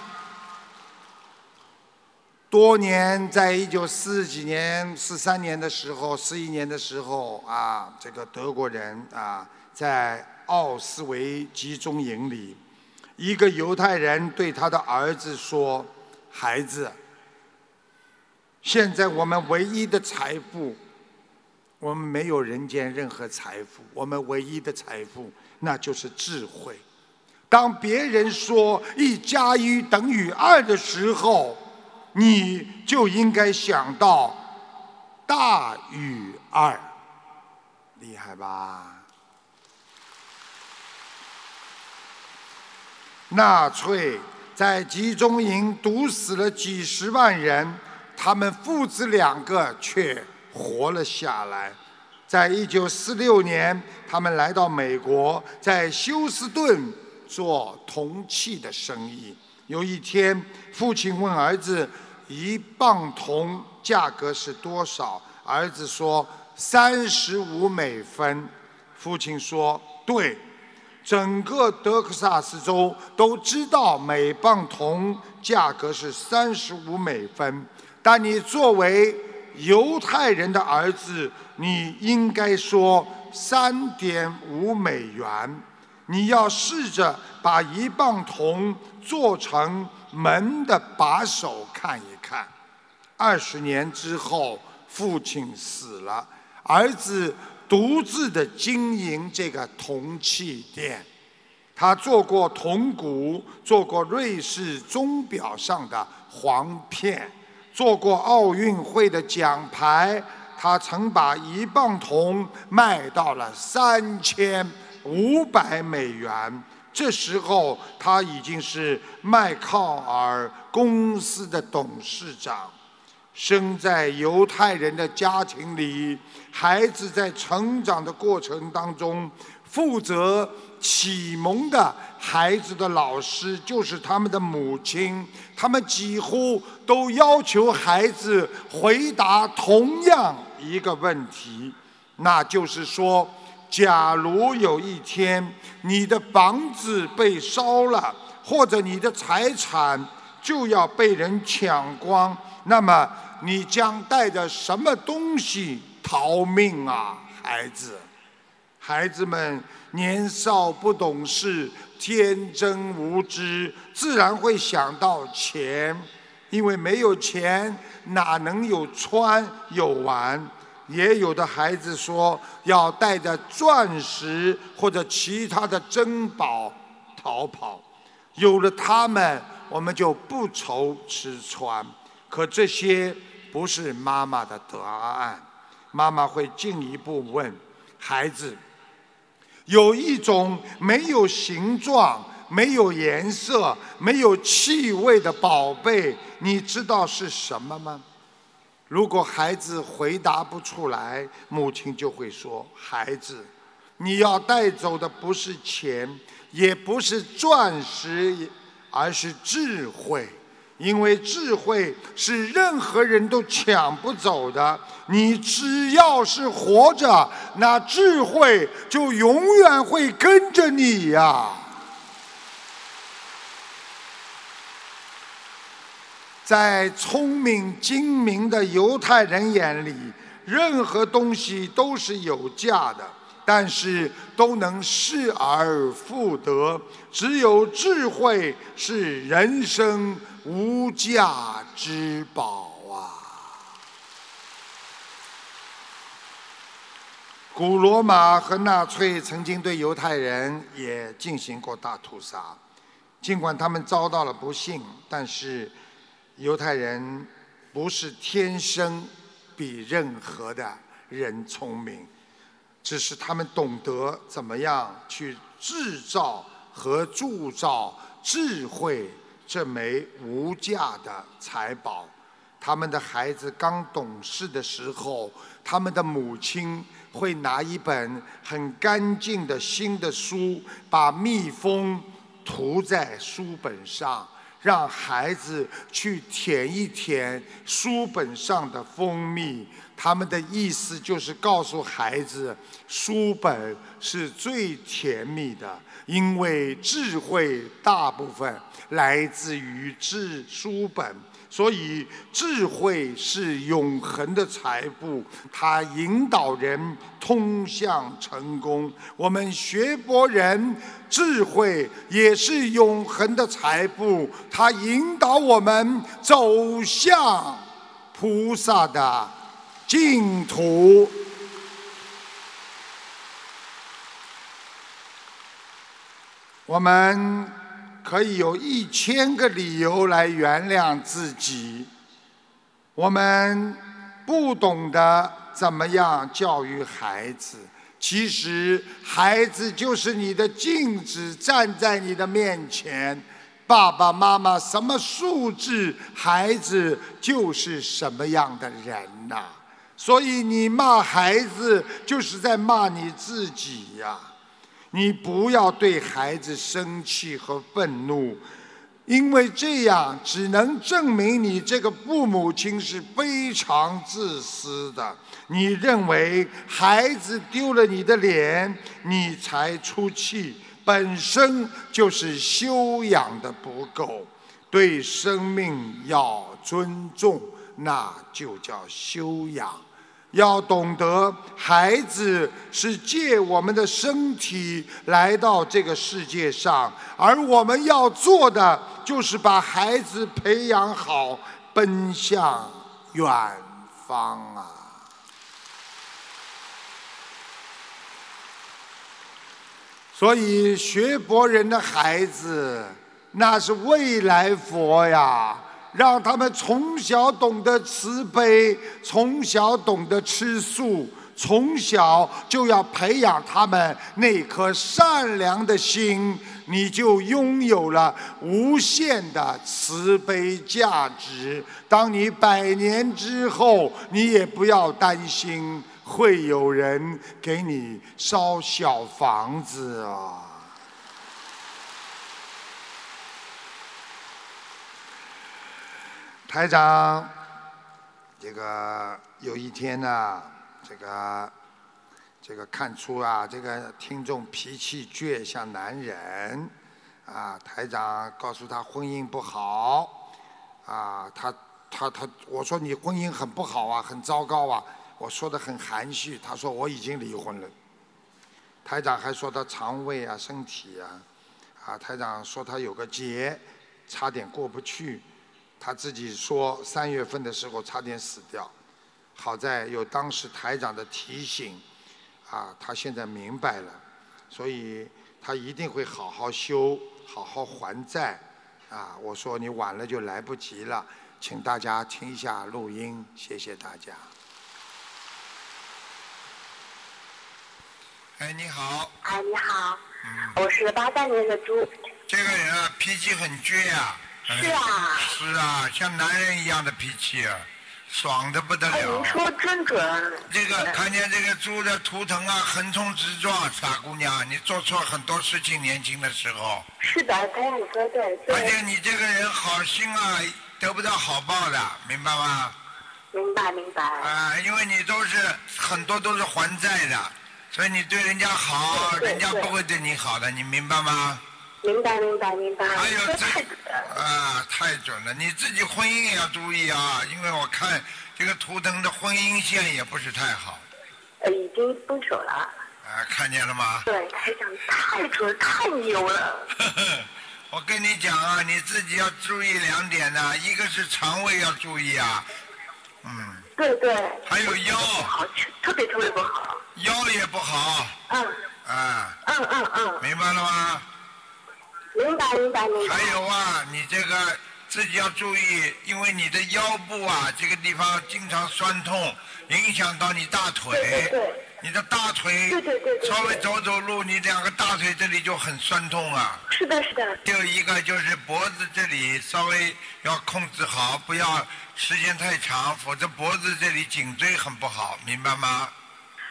Speaker 5: 多年，在一九四几年、四三年的时候、四一年的时候啊，这个德国人啊，在奥斯维集中营里，一个犹太人对他的儿子说：“孩子，现在我们唯一的财富，我们没有人间任何财富，我们唯一的财富那就是智慧。当别人说一加一等于二的时候。”你就应该想到大于二，厉害吧？纳粹在集中营毒死了几十万人，他们父子两个却活了下来。在一九四六年，他们来到美国，在休斯顿做铜器的生意。有一天，父亲问儿子：“一磅铜价格是多少？”儿子说：“三十五美分。”父亲说：“对，整个德克萨斯州都知道每磅铜价格是三十五美分。但你作为犹太人的儿子，你应该说三点五美元。你要试着把一磅铜。”做成门的把手看一看。二十年之后，父亲死了，儿子独自的经营这个铜器店。他做过铜鼓，做过瑞士钟表上的簧片，做过奥运会的奖牌。他曾把一磅铜卖到了三千五百美元。这时候，他已经是麦考尔公司的董事长。生在犹太人的家庭里，孩子在成长的过程当中，负责启蒙的孩子的老师就是他们的母亲。他们几乎都要求孩子回答同样一个问题，那就是说。假如有一天你的房子被烧了，或者你的财产就要被人抢光，那么你将带着什么东西逃命啊，孩子？孩子们年少不懂事，天真无知，自然会想到钱，因为没有钱哪能有穿有玩？也有的孩子说要带着钻石或者其他的珍宝逃跑，有了他们，我们就不愁吃穿。可这些不是妈妈的答案，妈妈会进一步问孩子：有一种没有形状、没有颜色、没有气味的宝贝，你知道是什么吗？如果孩子回答不出来，母亲就会说：“孩子，你要带走的不是钱，也不是钻石，而是智慧，因为智慧是任何人都抢不走的。你只要是活着，那智慧就永远会跟着你呀。”在聪明精明的犹太人眼里，任何东西都是有价的，但是都能失而复得。只有智慧是人生无价之宝啊！古罗马和纳粹曾经对犹太人也进行过大屠杀，尽管他们遭到了不幸，但是犹太人不是天生比任何的人聪明，只是他们懂得怎么样去制造和铸造智慧这枚无价的财宝。他们的孩子刚懂事的时候，他们的母亲会拿一本很干净的新的书，把蜜蜂涂在书本上，让孩子去舔一舔书本上的蜂蜜。他们的意思就是告诉孩子，书本是最甜蜜的，因为智慧大部分来自于智书本。所以，智慧是永恒的财富，它引导人通向成功。我们学佛人，智慧也是永恒的财富，它引导我们走向菩萨的净土。我们可以有一千个理由来原谅自己。我们不懂得怎么样教育孩子，其实孩子就是你的镜子，站在你的面前。爸爸妈妈什么素质，孩子就是什么样的人呐、所以你骂孩子，就是在骂你自己呀、你不要对孩子生气和愤怒，因为这样只能证明你这个父母亲是非常自私的。你认为孩子丢了你的脸，你才出气，本身就是修养的不够。对生命要尊重，那就叫修养。要懂得，孩子是借我们的身体来到这个世界上，而我们要做的就是把孩子培养好，奔向远方啊！所以，学佛人的孩子，那是未来佛呀。让他们从小懂得慈悲，从小懂得吃素，从小就要培养他们那颗善良的心，你就拥有了无限的慈悲价值。当你百年之后，你也不要担心会有人给你烧小房子啊。台长，这个有一天呢，这个这个看出啊，这个听众脾气倔，像男人啊。台长告诉他婚姻不好啊，他他他，我说你婚姻很不好啊，很糟糕啊，我说的很含蓄。他说我已经离婚了。台长还说他肠胃啊、身体啊，啊，台长说他有个结，差点过不去。他自己说三月份的时候差点死掉，好在有当时台长的提醒，啊，他现在明白了，所以他一定会好好修，好好还债，啊，我说你晚了就来不及了，请大家听一下录音，谢谢大家。哎，你好，
Speaker 6: 哎，你好，
Speaker 5: 嗯，
Speaker 6: 我是八三年的猪。
Speaker 5: 这个人啊，脾气很倔呀、
Speaker 6: 是啊，
Speaker 5: 是啊，像男人一样的脾气啊，爽的不得
Speaker 6: 哎，
Speaker 5: 了
Speaker 6: 您。说真准。
Speaker 5: 这个看见这个猪的图腾啊，横冲直撞，傻姑娘，你做错很多事情，年轻的时候，
Speaker 6: 是的，台长你说对，对，
Speaker 5: 而且你这个人好心啊，得不到好报的，明白吗？
Speaker 6: 明白明白。
Speaker 5: 啊、因为你都是很多都是还债的，所以你对人家好，人家不会对你好的，你明白吗？
Speaker 6: 明白明白明白。
Speaker 5: 还有这啊，太准了！你自己婚姻也要注意啊，因为我看这个图腾的婚姻线也不是太好
Speaker 6: 呃已经分手了。
Speaker 5: 啊，看见了吗？
Speaker 6: 对，台长太准太牛了。
Speaker 5: 我跟你讲啊，你自己要注意两点呢、一个是肠胃要注意啊，嗯，
Speaker 6: 对对。
Speaker 5: 还有腰
Speaker 6: 好，特别特别不好。
Speaker 5: 腰也不好
Speaker 6: 嗯
Speaker 5: 啊，
Speaker 6: 嗯嗯嗯，
Speaker 5: 明白了吗？
Speaker 6: 明白明白明白。
Speaker 5: 还有啊，你这个自己要注意，因为你的腰部啊这个地方经常酸痛，影响到你大腿。
Speaker 6: 对对对
Speaker 5: 你的大腿
Speaker 6: 对对对对
Speaker 5: 稍微走走路，你两个大腿这里就很酸痛啊。
Speaker 6: 是的是的。
Speaker 5: 还有一个就是脖子这里稍微要控制好，不要时间太长，否则脖子这里颈椎很不好，明白吗？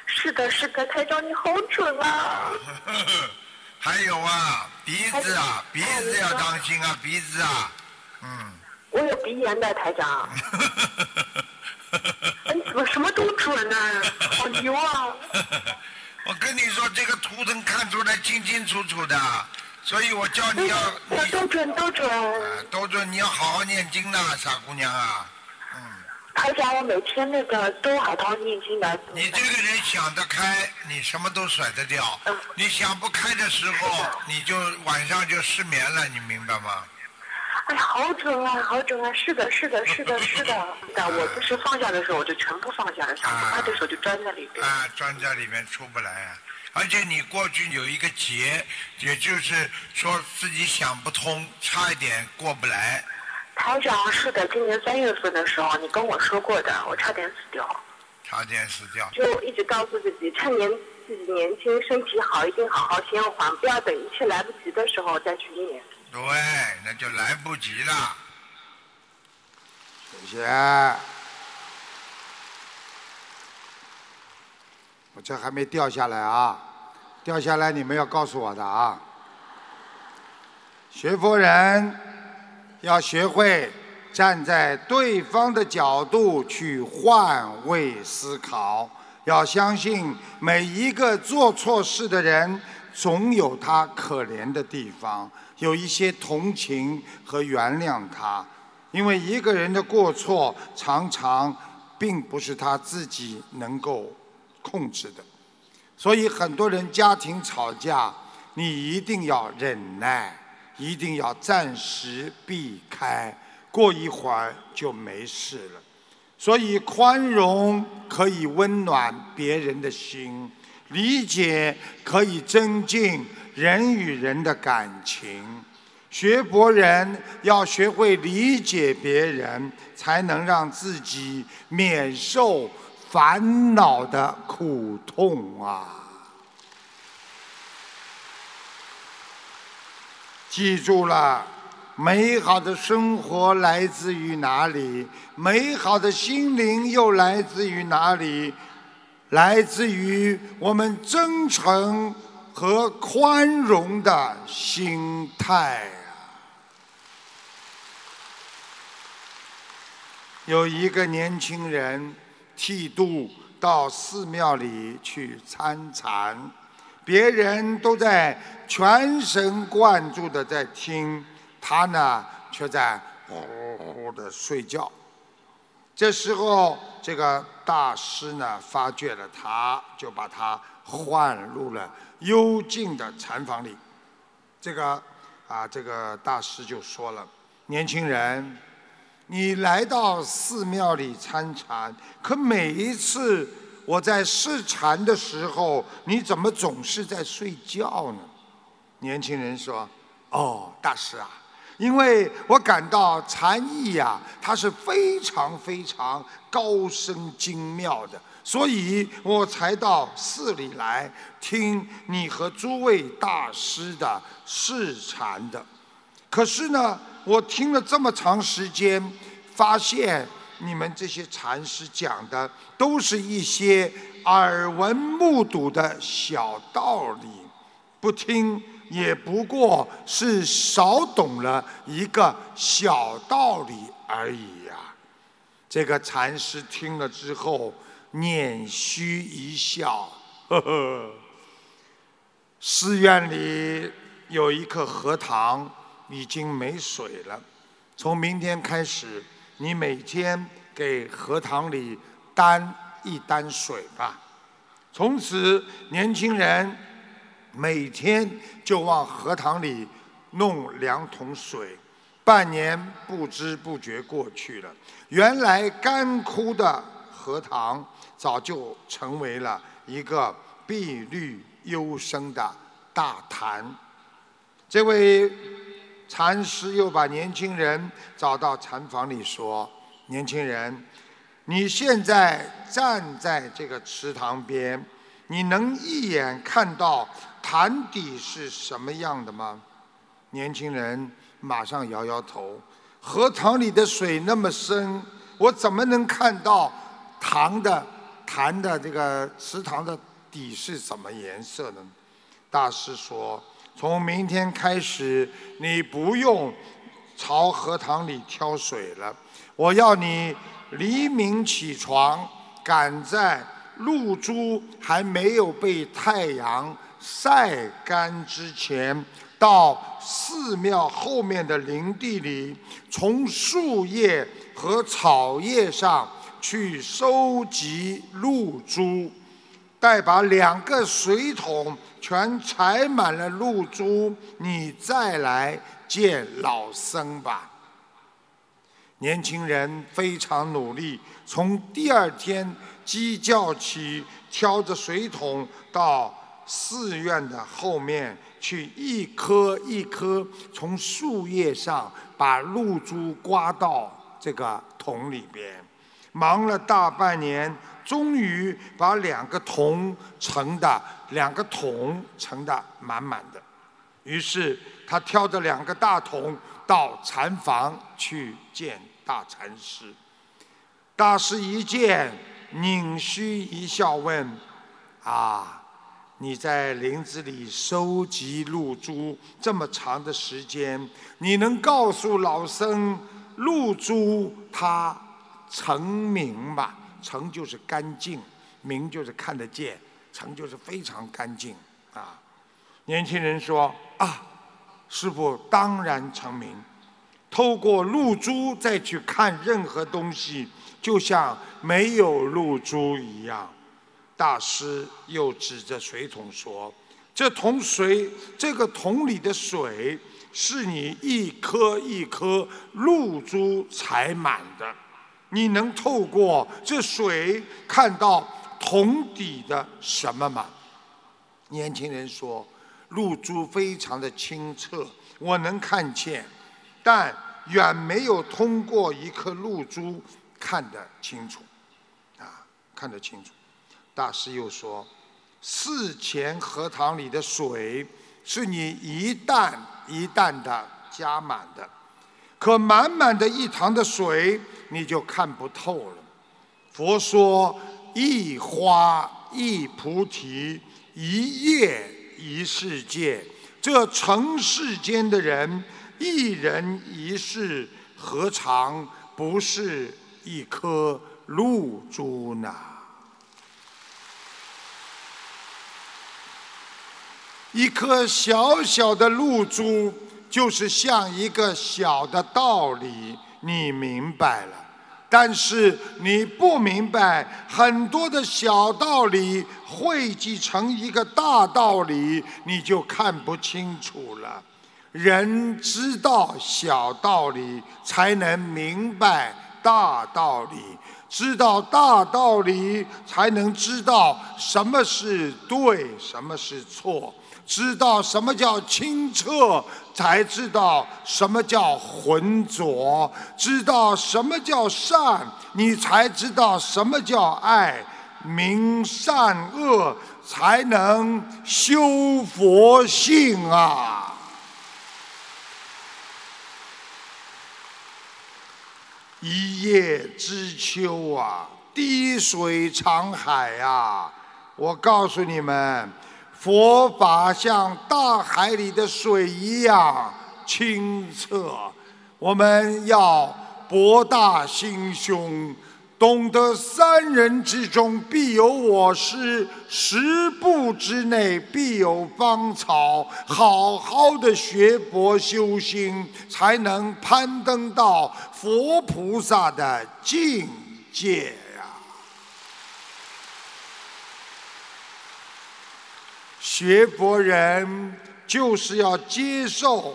Speaker 6: 是的，是的，台长你好准啊！
Speaker 5: 还有啊，鼻子啊，鼻
Speaker 6: 哎
Speaker 5: 子要当心啊，鼻子啊，嗯。
Speaker 6: 我有鼻炎的台长，哎你怎么什么都准呢、好牛啊！
Speaker 5: 我跟你说，这个图腾看出来清清楚楚的，所以我叫你要你
Speaker 6: 都都准都准。
Speaker 5: 啊都准你要好好念经呐，傻姑娘啊！
Speaker 6: 台长，我每天那个都好好念经的。
Speaker 5: 你这个人想得开，你什么都甩得掉
Speaker 6: 嗯；
Speaker 5: 你想不开的时候，你就晚上就失眠了，你明白吗？
Speaker 6: 哎，好准啊，好准啊！是的，是的，是的，是的。但我不是放下的时候，我就全部放下了；想不开的时候就钻在里边。
Speaker 5: 啊，钻在里面出不来啊！而且你过去有一个劫，也就是说自己想不通，差一点过不来。
Speaker 6: 台长，是的，今年三月份的时候你跟我说过的，我差点死掉，
Speaker 5: 差点死掉。
Speaker 6: 就一直告诉自己，趁年自己年轻，身体好，一定好好先还，不要等一切来不及的时候再去念。
Speaker 5: 对，那就来不及了。谢谢。我这还没掉下来啊，掉下来你们要告诉我的啊。学佛人要学会站在对方的角度去换位思考，要相信每一个做错事的人总有他可怜的地方，有一些同情和原谅他。因为一个人的过错常常并不是他自己能够控制的，所以很多人家庭吵架，你一定要忍耐，一定要暂时避开，过一会儿就没事了。所以宽容可以温暖别人的心，理解可以增进人与人的感情。学佛人要学会理解别人，才能让自己免受烦恼的苦痛啊！记住了，美好的生活来自于哪里？美好的心灵又来自于哪里？来自于我们真诚和宽容的心态啊！有一个年轻人剃度到寺庙里去参禅，别人都在全神贯注的在听，他呢却在呼呼的睡觉。这时候，这个大师呢发觉了他，就把他唤入了幽静的禅房里。这个啊，这个大师就说了：“年轻人，你来到寺庙里参禅，可每一次我在试禅的时候，你怎么总是在睡觉呢？”年轻人说：“哦，大师啊。”因为我感到禅意呀、它是非常非常高深精妙的，所以我才到寺里来听你和诸位大师的试禅的。可是呢，我听了这么长时间，发现你们这些禅师讲的都是一些耳闻目睹的小道理，不听也不过是少懂了一个小道理而已呀、这个禅师听了之后，捻须一笑，呵呵。寺院里有一颗荷塘已经没水了。从明天开始，你每天给荷塘里担一担水吧。从此，年轻人每天就往荷塘里弄两桶水。半年不知不觉过去了，原来干枯的荷塘早就成为了一个碧绿幽深的大潭。这位禅师又把年轻人找到禅房里说：“年轻人，你现在站在这个池塘边，你能一眼看到潭底是什么样的吗？”年轻人。马上摇摇头，荷塘里的水那么深，我怎么能看到塘的潭的这个池塘的底是什么颜色呢？大师说，从明天开始，你不用朝荷塘里挑水了。我要你黎明起床，赶在露珠还没有被太阳晒干之前。到寺庙后面的林地里，从树叶和草叶上去收集露珠，待把两个水桶全采满了露珠，你再来见老僧吧。年轻人非常努力，从第二天鸡叫起，挑着水桶到寺院的后面。去一颗一颗从树叶上把露珠刮到这个桶里边，忙了大半年，终于把两个桶盛的两个桶盛的满满的。于是他挑着两个大桶到禅房去见大禅师。大师一见，拧须一笑，问：“啊？”你在林子里收集露珠这么长的时间，你能告诉老僧，露珠它澄明吧？澄就是干净，明就是看得见，澄就是非常干净啊。年轻人说啊，师傅当然澄明。透过露珠再去看任何东西，就像没有露珠一样。大师又指着水桶说：“这桶水，这个桶里的水，是你一颗一颗露珠采满的。你能透过这水看到桶底的什么吗？”年轻人说：“露珠非常的清澈，我能看见，但远没有通过一颗露珠看得清楚，啊，看得清楚。”大师又说：“寺前荷塘里的水是你一担一担的加满的，可满满的一塘的水你就看不透了。佛说一花一菩提，一叶一世界。这尘世间的人，一人一世，何尝不是一颗露珠呢？”一颗小小的露珠，就是像一个小的道理，你明白了。但是你不明白，很多的小道理汇集成一个大道理，你就看不清楚了。人知道小道理，才能明白大道理；知道大道理，才能知道什么是对，什么是错。知道什么叫清澈，才知道什么叫浑浊；知道什么叫善，你才知道什么叫爱。明善恶，才能修佛性啊！一叶知秋啊，滴水长海啊！我告诉你们。佛法像大海里的水一样清澈，我们要博大心胸，懂得三人之中必有我师，十步之内必有芳草。好好的学佛修心，才能攀登到佛菩萨的境界呀。学佛人就是要接受。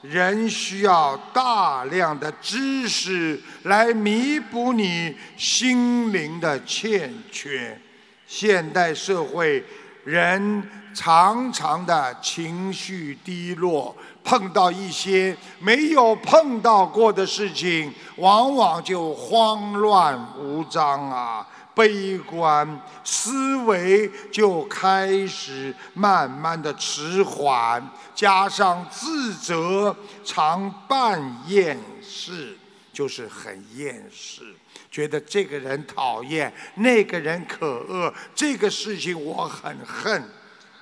Speaker 5: 人需要大量的知识来弥补你心灵的欠缺。现代社会，人常常的情绪低落，碰到一些没有碰到过的事情，往往就慌乱无章啊。悲观思维就开始慢慢的迟缓，加上自责，常办厌世，就是很厌世，觉得这个人讨厌，那个人可恶，这个事情我很恨，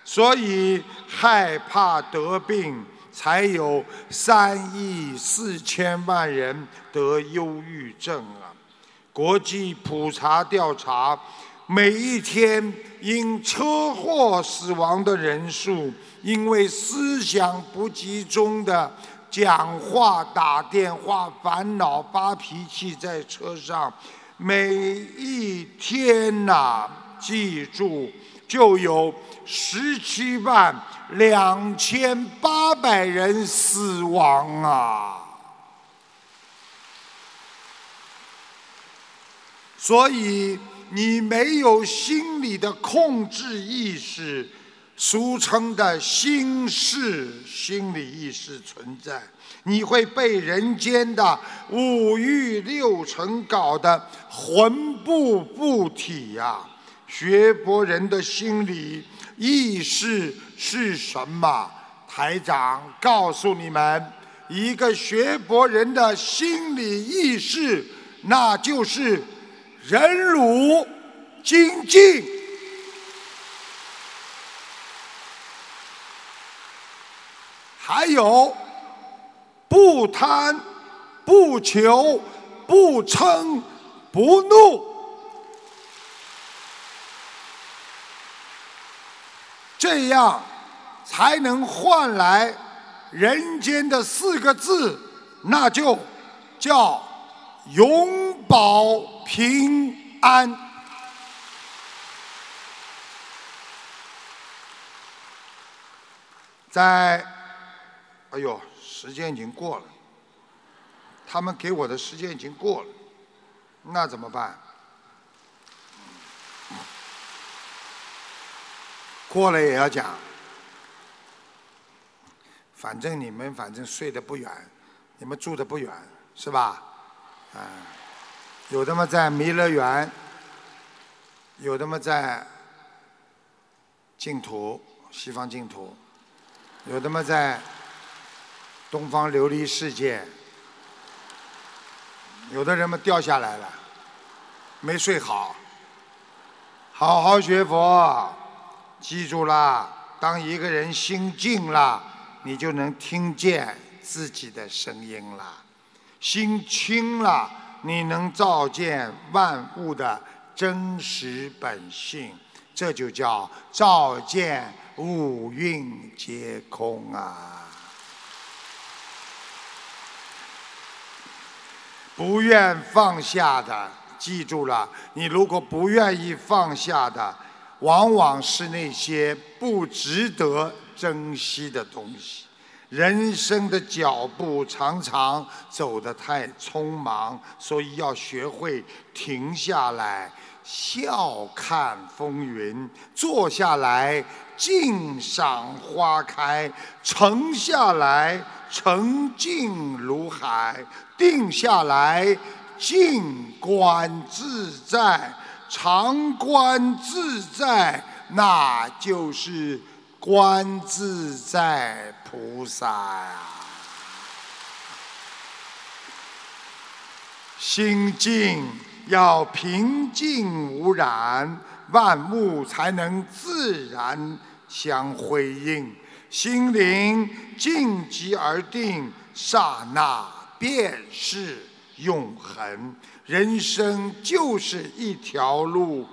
Speaker 5: 所以害怕得病，才有三亿四千万人得忧郁症啊。国际普查调查，每一天因车祸死亡的人数，因为思想不集中的讲话、打电话、烦恼、发脾气，在车上，每一天呐，记住就有十七万两千八百人死亡啊！所以你没有心理的控制意识，俗称的心事心理意识存在，你会被人间的五欲六尘搞得魂不附体呀！学佛人的心理意识是什么？台长告诉你们，一个学佛人的心理意识，那就是。忍辱精进，还有不贪、不求、不嗔、不怒，这样才能换来人间的四个字，那就叫永保。平安，在，哎呦，时间已经过了，他们给我的时间已经过了，那怎么办？过了也要讲，反正你们反正睡得不远，你们住的不远，是吧？啊。有的嘛在弥勒园，有的嘛在净土西方净土，有的嘛在东方琉璃世界，有的人嘛掉下来了，没睡好。好好学佛，记住了，当一个人心静了，你就能听见自己的声音了；心清了。你能照见万物的真实本性，这就叫照见五蕴皆空啊！不愿放下的，记住了，你如果不愿意放下的，往往是那些不值得珍惜的东西。人生的脚步常常走得太匆忙，所以要学会停下来，笑看风云；坐下来，静赏花开；沉下来，沉静如海；定下来，静观自在。常观自在，那就是。观自在菩萨呀，心静要平静无染，万物才能自然相辉映。心灵静极而定，刹那便是永恒。人生就是一条路，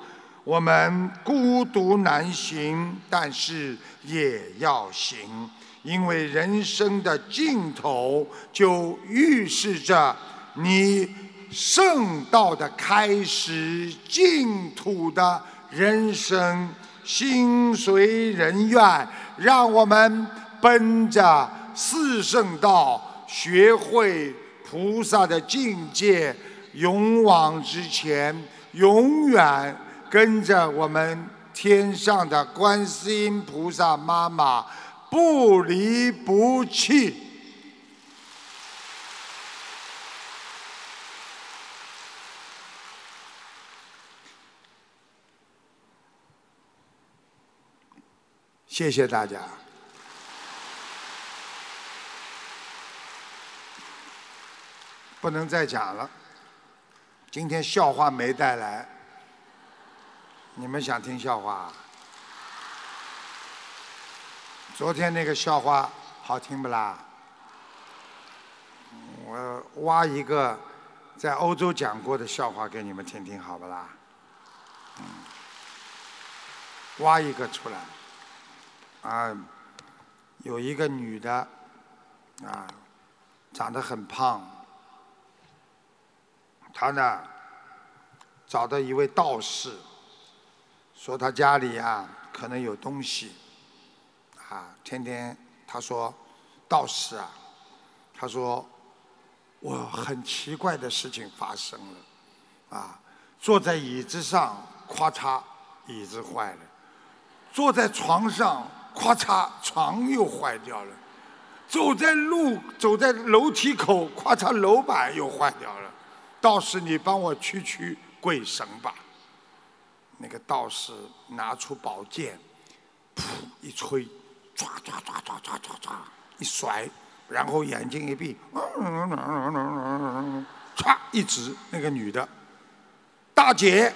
Speaker 5: 我们孤独难行，但是也要行，因为人生的尽头就预示着你圣道的开始，净土的人生。心随人愿，让我们奔着四圣道，学会菩萨的境界，勇往直前，永远跟着我们天上的观世音菩萨妈妈不离不弃。谢谢大家。不能再讲了，今天笑话没带来。你们想听笑话？啊昨天那个笑话好听不啦？我挖一个在欧洲讲过的笑话给你们听听，好不啦？嗯，挖一个出来。啊，有一个女的，啊，长得很胖，她呢找到一位道士，说她家里啊可能有东西，啊，天天他说道士啊，他说我很奇怪的事情发生了，啊，坐在椅子上，咔嚓，椅子坏了，坐在床上。咔嚓，床又坏掉了；走在路，走在楼梯口，咔嚓，楼板又坏掉了。道士，你帮我驱驱鬼神吧。那个道士拿出宝剑，噗一吹，唰唰唰唰唰唰唰，一甩，然后眼睛一闭，唰一指那个女的，大姐，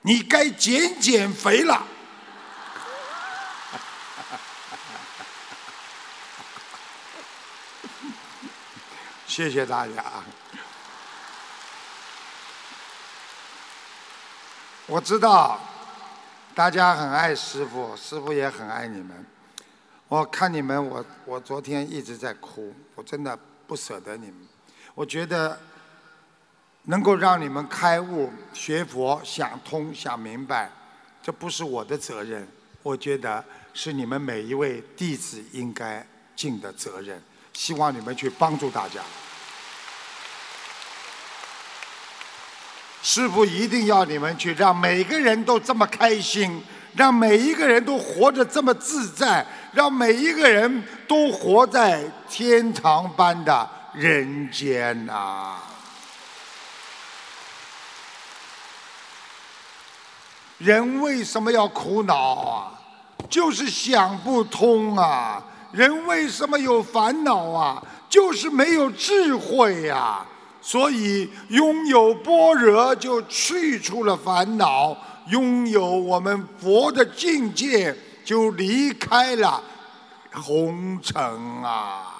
Speaker 5: 你该减减肥了。谢谢大家啊。我知道大家很爱师傅，师傅也很爱你们。我看你们，我我昨天一直在哭，我真的不舍得你们。我觉得能够让你们开悟、学佛、想通、想明白，这不是我的责任，我觉得是你们每一位弟子应该尽的责任。希望你们去帮助大家。师傅一定要你们去，让每个人都这么开心，让每一个人都活得这么自在，让每一个人都活在天堂般的人间呐！人为什么要苦恼啊？就是想不通啊！人为什么有烦恼啊？就是没有智慧呀！所以，拥有般若就去除了烦恼；拥有我们佛的境界，就离开了红尘啊。